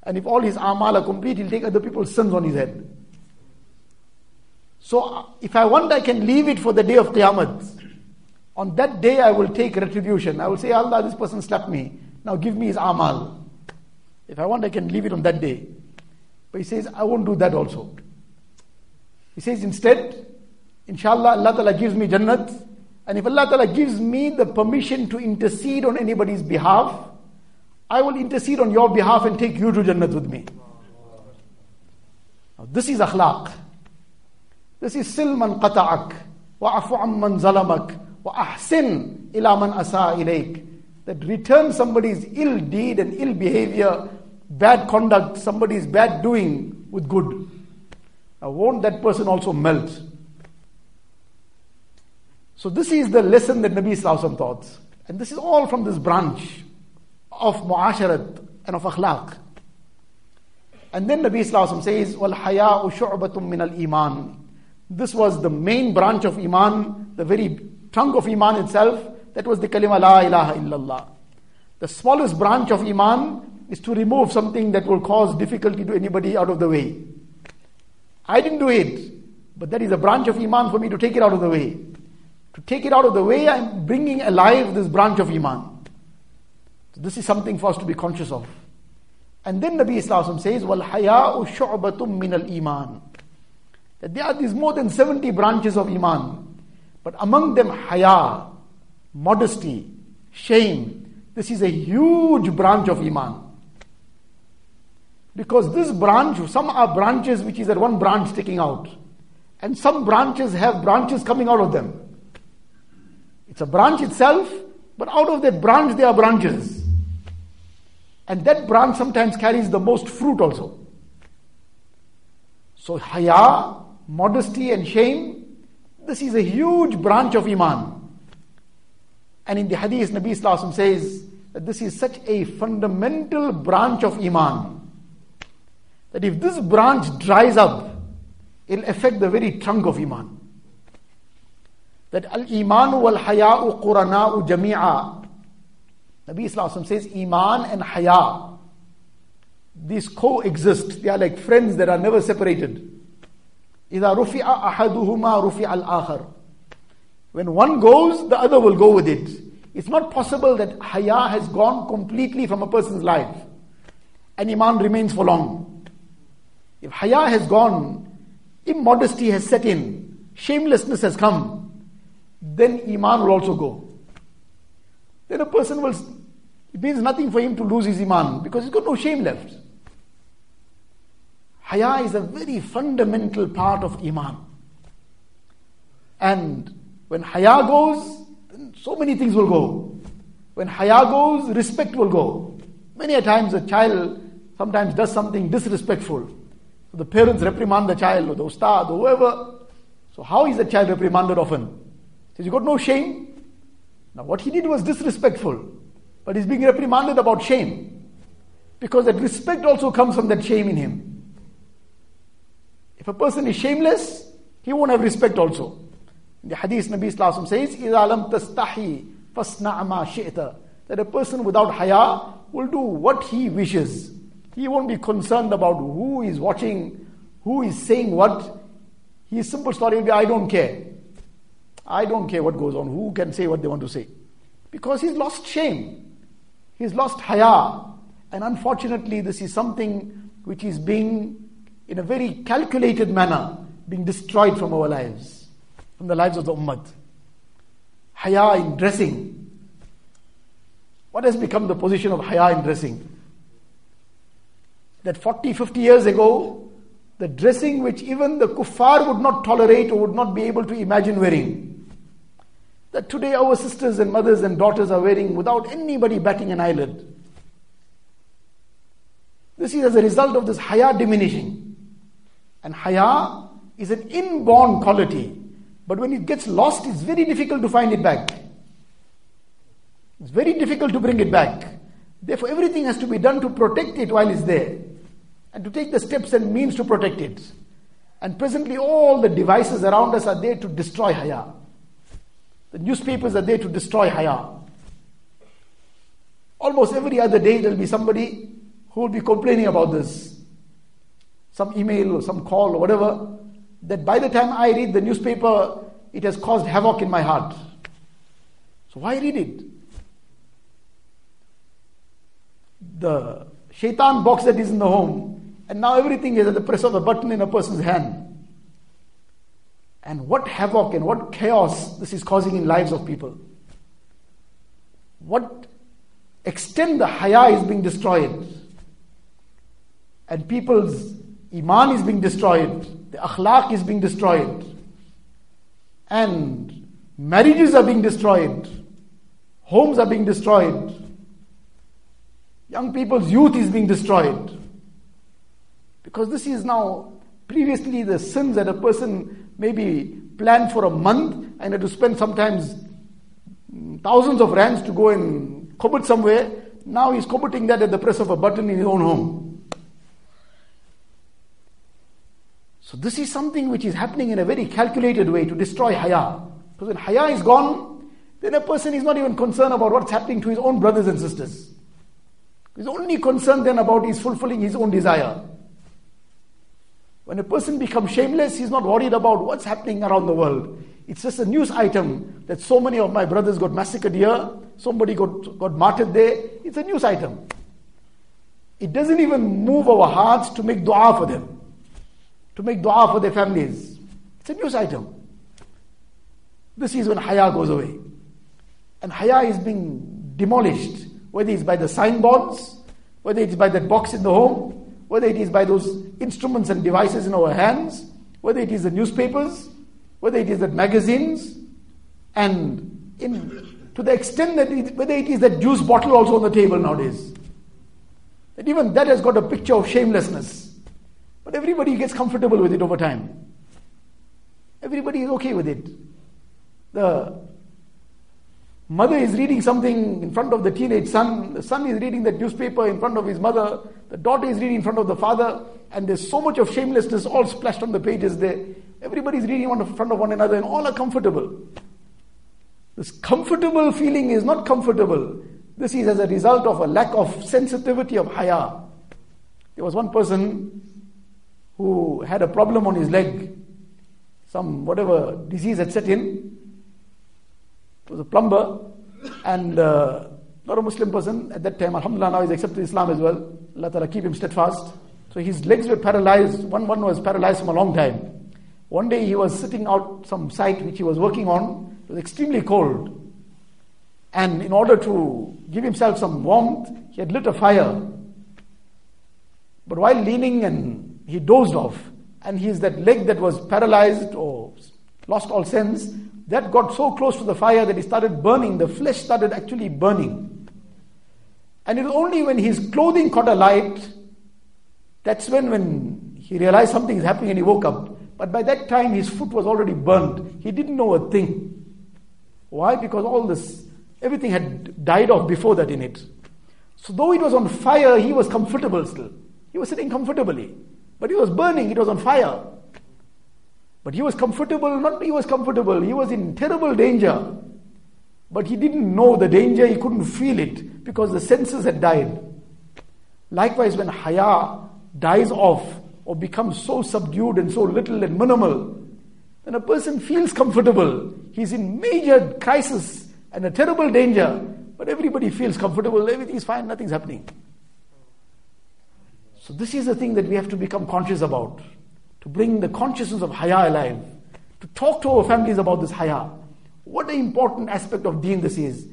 Speaker 1: And if all his amal are complete, he'll take other people's sins on his head. So if I want, I can leave it for the day of Qiyamah. On that day, I will take retribution. I will say, Allah, this person slapped me. Now give me his amal. If I want, I can leave it on that day. But he says, I won't do that also. He says, instead, inshallah, Allah Ta'ala gives me Jannat. And if Allah Ta'ala gives me the permission to intercede on anybody's behalf, I will intercede on your behalf and take you to Jannat with me. Now, this is akhlaq. This is silman qata'ak wa afu amman zalamak wa ahsin ila man asa ilayk. That return somebody's ill deed and ill behavior, bad conduct, somebody's bad doing with good. Now, won't that person also melt? So this is the lesson that Nabi Sallallahu taught. And this is all from this branch of mu'asharat and of akhlaq. And then Nabi Sallallahu says, وَالْحَيَاءُ شُعْبَةٌ مِّنَ الْإِيمَانِ This was the main branch of Iman, the very trunk of Iman itself, that was the kalima La ilaha illallah. The smallest branch of Iman is to remove something that will cause difficulty to anybody out of the way. I didn't do it, but that is a branch of Iman for me to take it out of the way. To take it out of the way, I'm bringing alive this branch of Iman. So this is something for us to be conscious of. And then Nabi Islam says, Wal haya'u shu'batum min al iman. That there are these more than 70 branches of Iman. But among them, haya, modesty, shame. This is a huge branch of Iman. Because this branch, some are branches which is at one branch sticking out. And some branches have branches coming out of them. It's a branch itself, but out of that branch there are branches. And that branch sometimes carries the most fruit also. So, haya, modesty, and shame, this is a huge branch of Iman. And in the hadith, Nabi Islam says that this is such a fundamental branch of Iman that if this branch dries up, it'll affect the very trunk of Iman That al Iman wal haya'u qurana'u jami'a. Nabi Islam says Iman and haya, these coexist. They are like friends that are never separated. إذا رفع أحدهما رفع الآخر. When one goes, the other will go with it. It's not possible that haya has gone completely from a person's life and iman remains for long. If haya has gone, immodesty has set in, shamelessness has come, then iman will also go. Then a person will, it means nothing for him to lose his iman because he's got no shame left. Haya is a very fundamental part of iman. And when haya goes, so many things will go. When haya goes, respect will go. Many a times a child sometimes does something disrespectful. So the parents reprimand the child or the ustad or whoever. So how is the child reprimanded often? Says, you got no shame? Now what he did was disrespectful. But he's being reprimanded about shame. Because that respect also comes from that shame in him. If a person is shameless, he won't have respect also. In the hadith, Nabi Sallallahu says, إِذَا لَمْ تَسْتَحِي فَاسْنَعْ مَا شِئْتَ That a person without haya will do what he wishes. He won't be concerned about who is watching, who is saying what. His simple story will be, I don't care. I don't care what goes on. Who can say what they want to say? Because he's lost shame. He's lost haya. And unfortunately, this is something which is being, in a very calculated manner, being destroyed from our lives, from the lives of the ummah. Haya in dressing. What has become the position of haya in dressing? that 40, 50 years ago, the dressing which even the kuffar would not tolerate or would not be able to imagine wearing. That today our sisters and mothers and daughters are wearing without anybody batting an eyelid. This is as a result of this haya diminishing. And haya is an inborn quality. But when it gets lost, it's very difficult to find it back. It's very difficult to bring it back. Therefore, everything has to be done to protect it while it's there and to take the steps and means to protect it. And presently, all the devices around us are there to destroy Haya. The newspapers are there to destroy Haya. Almost every other day, there will be somebody who will be complaining about this. Some email or some call or whatever. That by the time I read the newspaper, it has caused havoc in my heart. So, why read it? The shaitan box that is in the home and now everything is at the press of a button in a person's hand. And what havoc and what chaos this is causing in lives of people. What extent the haya is being destroyed. And people's iman is being destroyed. The akhlaq is being destroyed. And marriages are being destroyed. Homes are being destroyed. Young people's youth is being destroyed. Because this is now, previously, the sins that a person maybe planned for a month and had to spend sometimes mm, thousands of rands to go and commit somewhere. Now he's committing that at the press of a button in his own home. So this is something which is happening in a very calculated way to destroy haya. Because when haya is gone, then a person is not even concerned about what's happening to his own brothers and sisters. He's only concerned then about his fulfilling his own desire. When a person becomes shameless, he's not worried about what's happening around the world. It's just a news item that so many of my brothers got massacred here, somebody got, got martyred there. It's a news item. It doesn't even move our hearts to make dua for them, to make dua for their families. It's a news item. This is when haya goes away. And haya is being demolished, whether it's by the signboards, whether it's by that box in the home, whether it is by those instruments and devices in our hands, whether it is the newspapers, whether it is the magazines, and in, to the extent that it, whether it is that juice bottle also on the table nowadays. That even that has got a picture of shamelessness. But everybody gets comfortable with it over time. Everybody is okay with it. The Mother is reading something in front of the teenage son. The son is reading the newspaper in front of his mother. The daughter is reading in front of the father. And there's so much of shamelessness all splashed on the pages there. Everybody is reading in front of one another and all are comfortable. This comfortable feeling is not comfortable. This is as a result of a lack of sensitivity of haya. There was one person who had a problem on his leg. Some whatever disease had set in It was a plumber and uh, not a Muslim person at that time. Alhamdulillah, now he's accepted Islam as well. Allah Ta'ala keep him steadfast. So his legs were paralyzed. One, one was paralyzed from a long time. One day he was sitting out some site which he was working on. It was extremely cold. And in order to give himself some warmth, he had lit a fire. But while leaning and he dozed off, and his that leg that was paralyzed or lost all sense, that got so close to the fire that it started burning. The flesh started actually burning. And it was only when his clothing caught a light, that's when, when he realized something is happening and he woke up. But by that time, his foot was already burnt. He didn't know a thing. Why? Because all this, everything had died off before that in it. So though it was on fire, he was comfortable still. He was sitting comfortably. But it was burning, it was on fire. But he was comfortable, not he was comfortable, he was in terrible danger. But he didn't know the danger, he couldn't feel it because the senses had died. Likewise, when haya dies off or becomes so subdued and so little and minimal, then a person feels comfortable. He's in major crisis and a terrible danger, but everybody feels comfortable, everything's fine, nothing's happening. So, this is the thing that we have to become conscious about to bring the consciousness of haya alive, to talk to our families about this haya. What an important aspect of deen this is.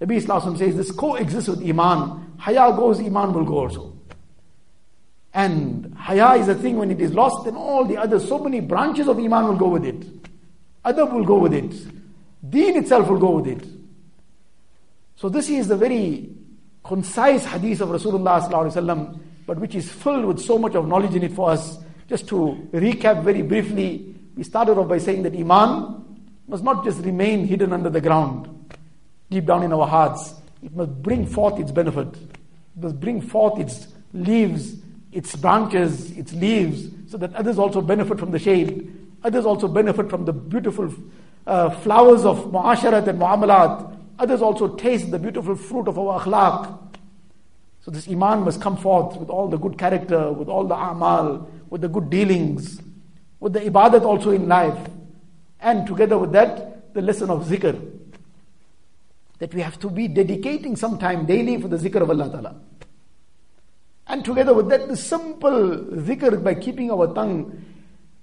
Speaker 1: Nabi Islam says this coexists with iman. Haya goes, iman will go also. And haya is a thing when it is lost, then all the other, so many branches of iman will go with it. Adab will go with it. Deen itself will go with it. So this is the very concise hadith of Rasulullah but which is filled with so much of knowledge in it for us. Just to recap very briefly, we started off by saying that Iman must not just remain hidden under the ground, deep down in our hearts. It must bring forth its benefit. It must bring forth its leaves, its branches, its leaves, so that others also benefit from the shade. Others also benefit from the beautiful uh, flowers of mu'asharat and mu'amalat. Others also taste the beautiful fruit of our akhlaq. So this iman must come forth with all the good character, with all the amal, with the good dealings, with the ibadat also in life. And together with that, the lesson of zikr. That we have to be dedicating some time daily for the zikr of Allah Ta'ala. And together with that, the simple zikr by keeping our tongue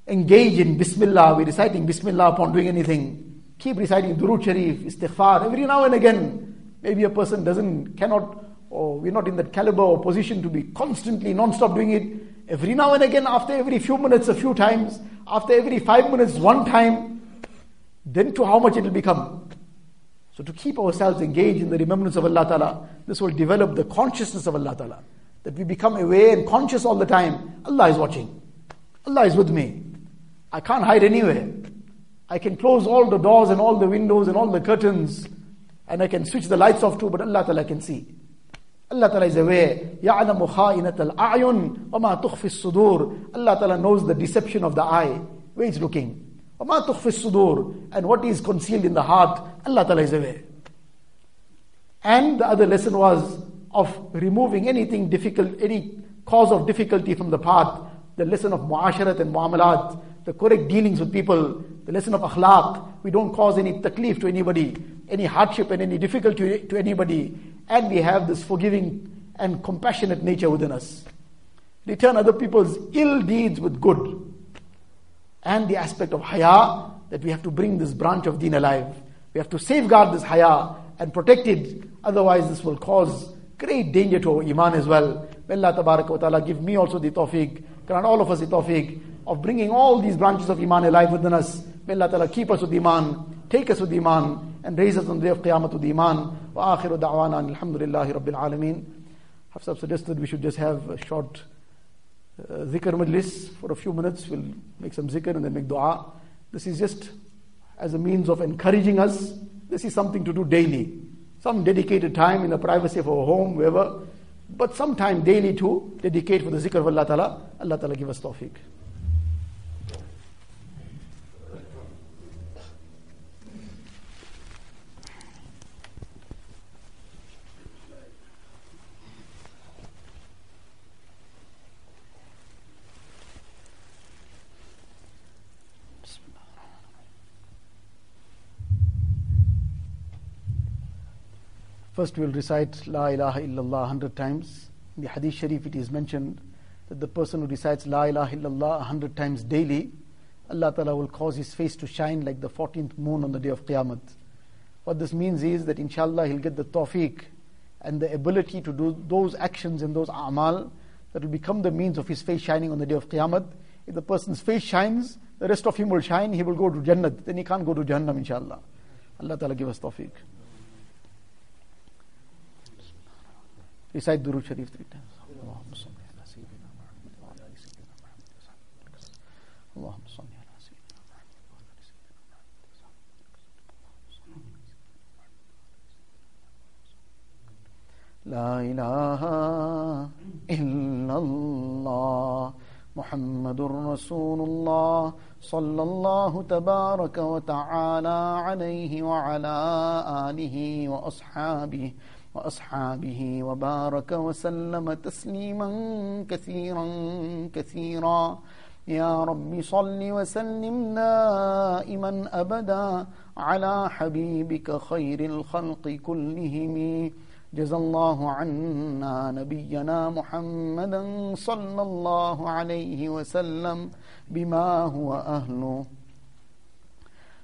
Speaker 1: engaged in Bismillah, we're reciting Bismillah upon doing anything. Keep reciting Durood Sharif, Istighfar, every now and again. Maybe a person doesn't, cannot or we're not in that caliber or position to be constantly, non-stop doing it. Every now and again, after every few minutes, a few times, after every five minutes, one time, then to how much it will become. So to keep ourselves engaged in the remembrance of Allah Ta'ala, this will develop the consciousness of Allah Ta'ala. That we become aware and conscious all the time. Allah is watching. Allah is with me. I can't hide anywhere. I can close all the doors and all the windows and all the curtains and I can switch the lights off too, but Allah Ta'ala can see. Allah Ta'ala is aware. يَعْلَمُ خَائِنَةَ الْأَعْيُنِ وَمَا تُخْفِي الصُّدُورِ Allah Ta'ala knows the deception of the eye, where it's looking. وَمَا تُخْفِي الصُّدُورِ And what is concealed in the heart, Allah Ta'ala is aware. And the other lesson was of removing anything difficult, any cause of difficulty from the path. The lesson of muasharat and muamalat, the correct dealings with people, the lesson of akhlaq. We don't cause any taklif to anybody, any hardship and any difficulty to anybody. And we have this forgiving and compassionate nature within us. Return other people's ill deeds with good. And the aspect of haya, that we have to bring this branch of deen alive. We have to safeguard this haya and protect it. Otherwise, this will cause great danger to our iman as well. May Allah wa ta'ala give me also the tawfiq, grant all of us the tawfiq of bringing all these branches of iman alive within us. May Allah ta'ala keep us with iman, take us with iman, and raise us on the day of qiyamah with iman. Wa akhiru da'wana alhamdulillahi rabbil alameen. Hafsab suggested we should just have a short uh, zikr majlis for a few minutes. We'll make some zikr and then make dua. This is just as a means of encouraging us. This is something to do daily. Some dedicated time in the privacy of our home, wherever. But some time daily to dedicate for the zikr of Allah Ta'ala. Allah Ta'ala give us tawfiq. First, we'll recite La ilaha illallah 100 times. In the Hadith Sharif, it is mentioned that the person who recites La ilaha illallah 100 times daily, Allah Ta'ala will cause his face to shine like the 14th moon on the day of Qiyamah. What this means is that inshallah he'll get the tawfiq and the ability to do those actions and those a'mal that will become the means of his face shining on the day of Qiyamah. If the person's face shines, the rest of him will shine, he will go to Jannat. Then he can't go to Jahannam, inshallah. Allah Ta'ala give us tawfiq. recite Durud Sharif three times. Allahumma salli ala Sayyidina Muhammad wa ala Sayyidina Muhammad wa sahbihi Allahumma salli ala Sayyidina Muhammad wa ala Sayyidina Muhammad wa sahbihi لا إله إلا الله محمد رسول الله صلى الله تبارك وتعالى عليه وعلى آله وأصحابه وأصحابه وبارك وسلم تسليما كثيرا كثيرا. يا رب صل وسلم دائما أبدا على حبيبك خير الخلق كلهم. جزى الله عنا نبينا محمدا صلى الله عليه وسلم بما هو أهله.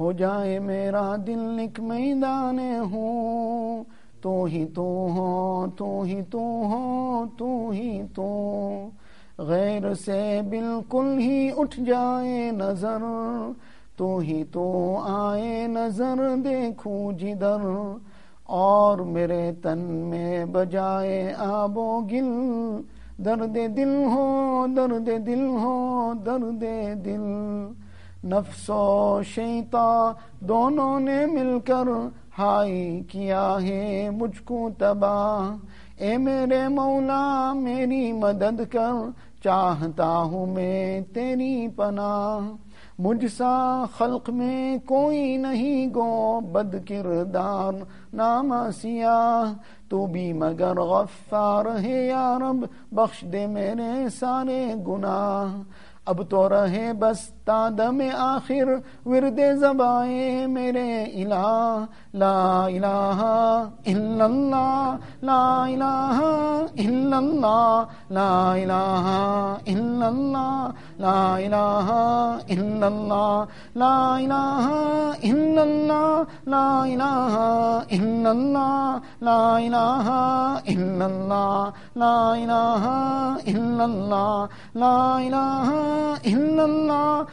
Speaker 1: ہو جائے میرا دل نک میدان ہوں۔ تو ہی تو ہو، تو ہی تو ہو، تو ہی تو۔ غیر سے بالکل ہی اٹھ جائے نظر۔ تو ہی تو آئے نظر دیکھوں جدر۔ اور میرے تن میں بجائے آب و گل۔ درد دل ہو، درد دل ہو، درد دل۔ نفس و شیطاں دونوں نے مل کر ہائی کیا ہے مجھ کو تباہ۔ اے میرے مولا، میری مدد کر، چاہتا ہوں میں تیری پناہ۔ مجھ
Speaker 2: سا خلق میں کوئی نہیں گو بد کردار ناما سیاہ۔ تو بھی مگر غفار ہے یا رب، بخش دے میرے سارے گناہ۔ اب تو رہے بس تادم آخر ورد زبائیں میرے الہ، لا الہ الا اللہ، لا الہ الا اللہ، لا الہ الا اللہ، لا الہ الا اللہ، لا الہ الا اللہ، لا الہ الا اللہ، لا الہ الا اللہ، لا الہ الا اللہ، لا الہ الا اللہ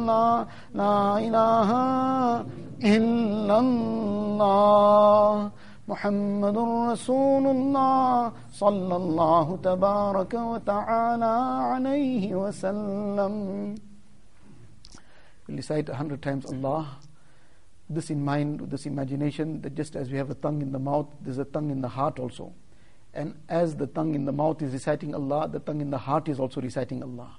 Speaker 1: الله لا إله إلا الله
Speaker 2: محمد رسول الله صلى الله تبارك وتعالى عليه وسلم
Speaker 1: We'll recite a hundred times Allah. This in mind, this imagination, that just as we have a tongue in the mouth, there's a tongue in the heart also. And as the tongue in the mouth is reciting Allah, the tongue in the heart is also reciting Allah.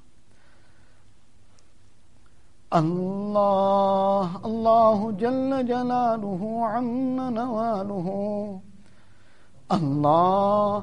Speaker 2: الله الله جل جلاله عم نواله. الله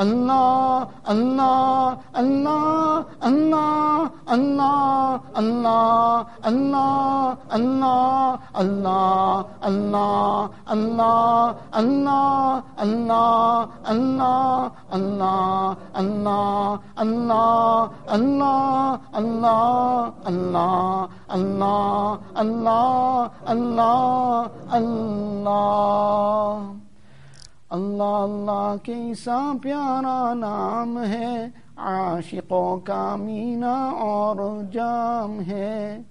Speaker 2: اللہ اللہ اللہ اللہ اللہ اللہ کیسا پیارا نام ہے، عاشقوں کا مینا اور جام ہے۔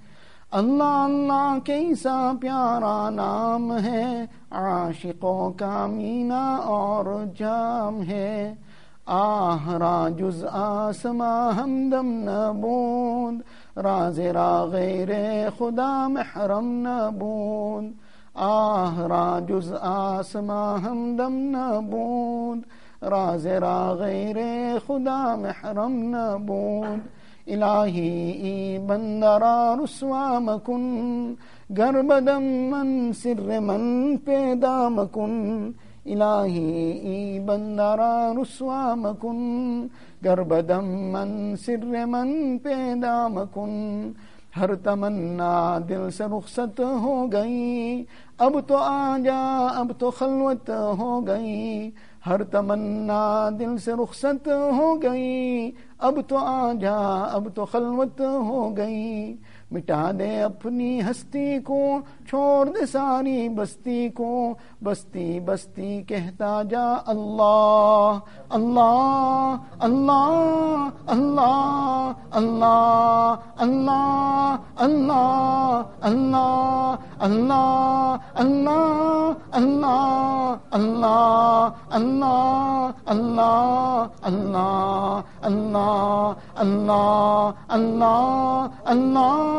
Speaker 2: اللہ اللہ کیسا پیارا نام ہے، عاشقوں کا مینا اور جام ہے۔ آہ، راجز آسما ہمدم نبود۔ راز را غیر خدا، محرم نبود۔ آه جز آسما همدم نبود راز را غیر خدا محرم نبود الهی ای بند را رسوا مکن. گر بدم من سر من پیدا مکن. الهی ای بند را رسوا مکن. گر بدم من سر من پیدا مکن. ہر تمنا دل سے رخصت ہو گئی۔ اب تو آ جا اب تو خلوت ہو گئی۔ ہر تمنا دل سے رخصت ہو گئی۔ اب تو آ جا اب تو خلوت ہو گئی۔ مٹا دے اپنی ہستی کو چھوڑ دے ساری بستی کو بستی بستی کہتا جا اللہ اللہ اللہ اللہ اللہ اللہ اللہ اللہ اللہ اللہ اللہ اللہ اللہ اللہ اللہ اللہ اللہ اللہ اللہ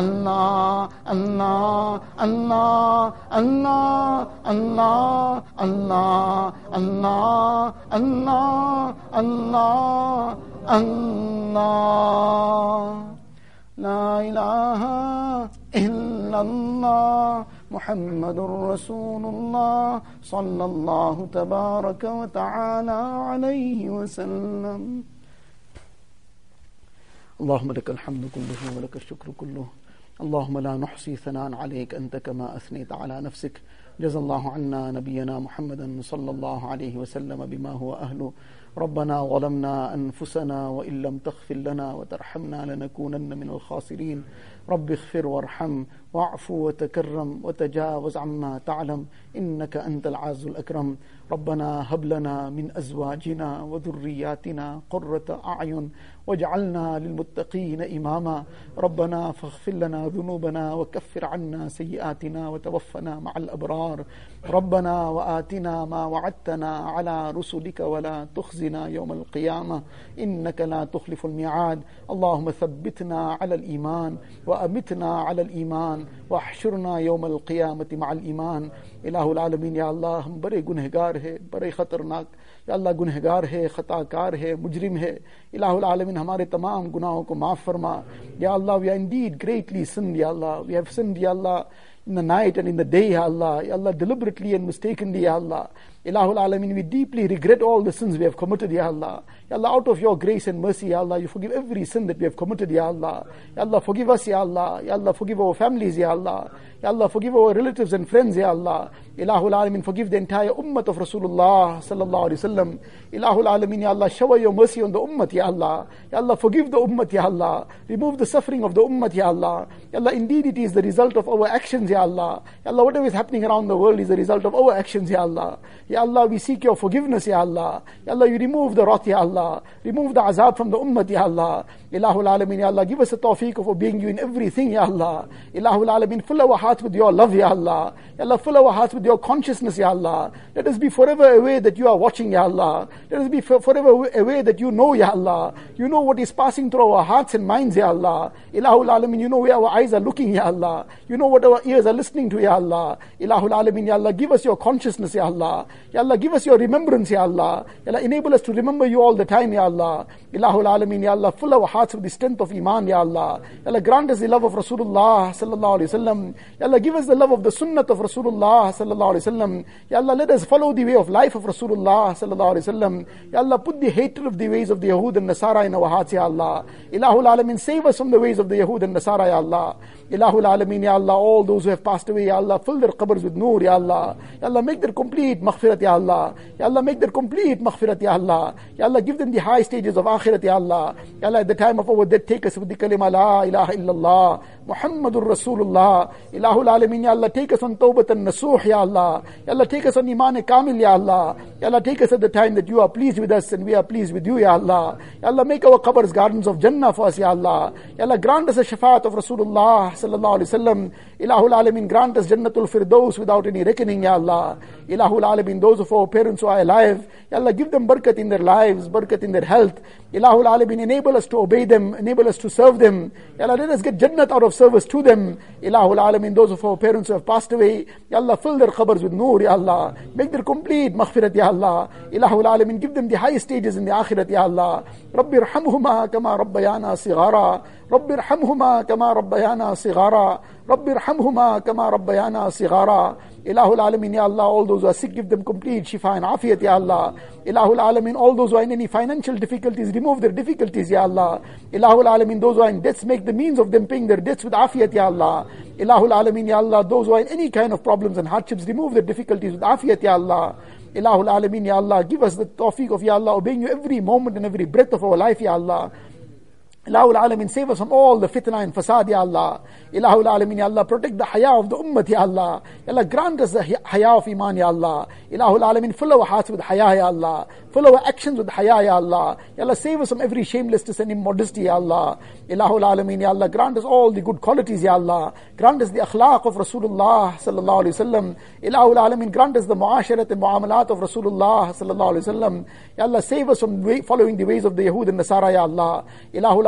Speaker 2: الله الله الله الله الله الله الله الله الله الله لا إله إلا الله محمد رسول الله صلى الله تبارك وتعالى عليه وسلم اللهم لك الحمد كله ولك الشكر كله. اللهم لا نحصي ثناء عليك أنت كما أثنيت على نفسك. جزا الله عنا نبينا محمدا صلى الله عليه وسلم بما هو أهله. ربنا ظلمنا أنفسنا وإن لم تغفر لنا وترحمنا لنكونن من الخاسرين. رب اغفر وارحم واعف وتكرم وتجاوز عما تعلم. إنك أنت العز الأكرم. ربنا هب لنا من أزواجنا وذرياتنا قرة أعين واجعلنا للمتقين إماما. ربنا فاغفر لنا ذنوبنا وكفر عنا سيئاتنا وتوفنا مع الأبرار. ربنا وآتنا ما وعدتنا على رسلك ولا تخزنا يوم القيامة. إنك لا تخلف الميعاد. اللهم ثبتنا على الإيمان وأمتنا على الإيمان. واحشرنا يوم القيامة مع الہ العالمین، یا اللہ، ہم بڑے گنہگار ہے بڑے خطرناک، یا اللہ، گنہگار ہے خطا کار ہے مجرم ہے الہ العالمین، ہمارے تمام گناہوں کو معاف فرما۔ یا Allah we are indeed greatly sin یا اللہ وی ہیو سن یا اللہ in the night and in the day یا اللہ یا اللہ ڈیلیبریٹلی اینڈ مسٹیکنلی یا اللہ۔ Ilahul Alameen, we deeply regret all the sins we have committed, Ya Allah. Ya Allah, out of your grace and mercy, Ya Allah, you forgive every sin that we have committed, Ya Allah. Ya Allah, forgive us, Ya Allah. Ya Allah, forgive our families, Ya Allah. Ya Allah, forgive our relatives and friends, Ya Allah. Ilahul Alameen, forgive the entire ummah of Rasulullah sallallahu alaihi wasallam. Ilahul Alameen, Ya Allah, shower your mercy on the ummah, Ya Allah. Ya Allah, forgive the ummah, Ya Allah. Remove the suffering of the ummah, Ya Allah. Ya Allah, indeed it is the result of our actions, Ya Allah. Ya Allah, whatever is happening around the world is the result of our actions, Ya Allah. Ya Allah, we seek your forgiveness, Ya Allah. Ya Allah, you remove the wrath, Ya Allah. Remove the azab from the ummah, Ya Allah. Ilahul Alameen, Ya Allah, give us a tawfiq of obeying you in everything, Ya Allah. Ilahul Alameen, fill our hearts with your love, Ya Allah. Ya Allah, fill our hearts with your consciousness, Ya Allah. Let us be forever aware that you are watching, Ya Allah. Let us be forever aware that you know, Ya Allah. You know what is passing through our hearts and minds, Ya Allah. Ilahul Alameen, you know where our eyes are looking, Ya Allah. You know what our ears are listening to, Ya Allah. Ilahul Alameen, Ya Allah, give us your consciousness, Ya Allah. Ya Allah, give us your remembrance, Ya Allah. Ya Allah, enable us to remember you all the time, Ya Allah. Ilahul Alameen, Ya Allah, fill our hearts with the strength of Iman, Ya Allah. Ya Allah, grant us the love of Rasulullah, Sallallahu Alaihi Wasallam. Ya Allah, give us the love of the Sunnah of Rasulullah, Sallallahu Alaihi Wasallam. Ya Allah, let us follow the way of life of Rasulullah, Sallallahu Alaihi Wasallam. Ya Allah, put the hatred of the ways of the Yahud and Nasara in our hearts, Ya Allah. Ilahul Alameen, save us from the ways of the Yahud and Nasara, Ya Allah. Ilahul Alameen, Ya Allah, all those who have passed away, Ya Allah, fill their qabrs with nur, Ya Allah. Ya Allah, make their complete maghfirat, Ya Allah. Ya Allah, make their complete maghfirat, Ya Allah. Ya Allah, give them the high stages of akhirat, Ya Allah. Ya Allah, at the time of our death, take us with the kalima, La ilaha illallah. Muhammadur Rasulullah. Ilahul Alameen, Ya Allah, take us on tawbat and nasuh, Ya Allah. Ya Allah, take us on iman kamil, Ya Allah. Ya Allah, take us at the time that you are pleased with us and we are pleased with you, Ya Allah. Ya Allah, make our qabrs gardens of Jannah for us, Ya Allah. Ya Allah, grant us a shafaat of Rasulullah, sallallahu alayhi wasallam. Ilahul Alameen, grant us Jannatul Firdaus without any reckoning, Ya Allah. Ilahul Alameen, those of our parents who are alive, Ya Allah, give them barakat in their lives, barakat in their health. Ilahul Alamin, enable us to obey them, enable us to serve them. Ya Allah, let us get Jannat out of service to them. Ilahul Alamin, those of our parents who have passed away, Ya Allah, fill their qabrs with nur. Ya Allah. Make their complete maghfirat, Ya Allah. Ilahul Alamin, give them the highest stages in the akhirat, Ya Allah. رب ارحمهما كما ربيانا صغارا رب ارحمهما كما ربيانا صغارا رب ارحمهما كما ربيانا صغارا Ilahul Alamin, Ya Allah, all those who are sick, give them complete shifa and afiyat, Ya Allah. Ilahul Alamin, all those who are in any financial difficulties, remove their difficulties, Ya Allah. Ilahul Alamin, those who are in debts, make the means of them paying their debts with afiyat, Ya Allah. Ilahul Alamin, Ya Allah, those who are in any kind of problems and hardships, remove their difficulties with afiyat, Ya Allah. Ilahul Alameen, Ya Allah, give us the tawfiq of Ya Allah, obeying you every moment and every breath of our life, Ya Allah. Ilahul Alamin, save us from all the fitna and fasad, Ya Allah. Ilahul Alamin, Ya Allah, protect the haya of the ummah, Ya Allah. Ya Allah, grant us the haya of iman, Ya Allah. Ilahul Alamin, fill our hearts with haya, Ya Allah. Fill our actions with haya, Ya Allah. Ya Allah, save us from every shamelessness and immodesty, Ya Allah. Ilahul Alamin, Ya Allah, grant us all the good qualities, Ya Allah. Grant us the akhlaq of Rasulullah, Sallallahu Alaihi Wasallam. Ilahul Alamin, grant us the muasharat and muamalat of Rasulullah, Sallallahu Alaihi Wasallam. Ya Allah, save us from following the ways of the Yahud and Nasara, Ya Allah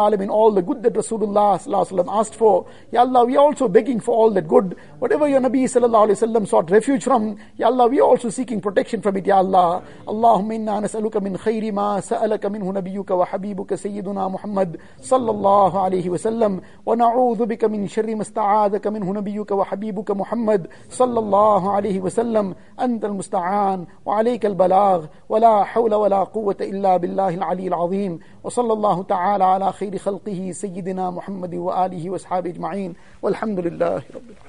Speaker 2: Alamin, all the good that Rasulullah, Sallallahu Alaihi Wasallam asked for. Ya Allah, we are also begging for all that good. Whatever your Nabi, Sallallahu Alaihi Wasallam sought refuge from, Ya Allah, we are also seeking protection from it, Ya Allah. Allahumma inna نسألك من خير ما سألك منه نبيك وحبيبك سيدنا محمد صلى الله عليه وسلم ونعوذ بك من شر ما استعاذك منه نبيك وحبيبك محمد صلى الله عليه وسلم أنت المستعان وعليك البلاغ ولا حول ولا قوة إلا بالله العلي العظيم وصلى الله تعالى على خير خلقه سيدنا محمد وآله وأصحابه أجمعين والحمد لله رب العالمين.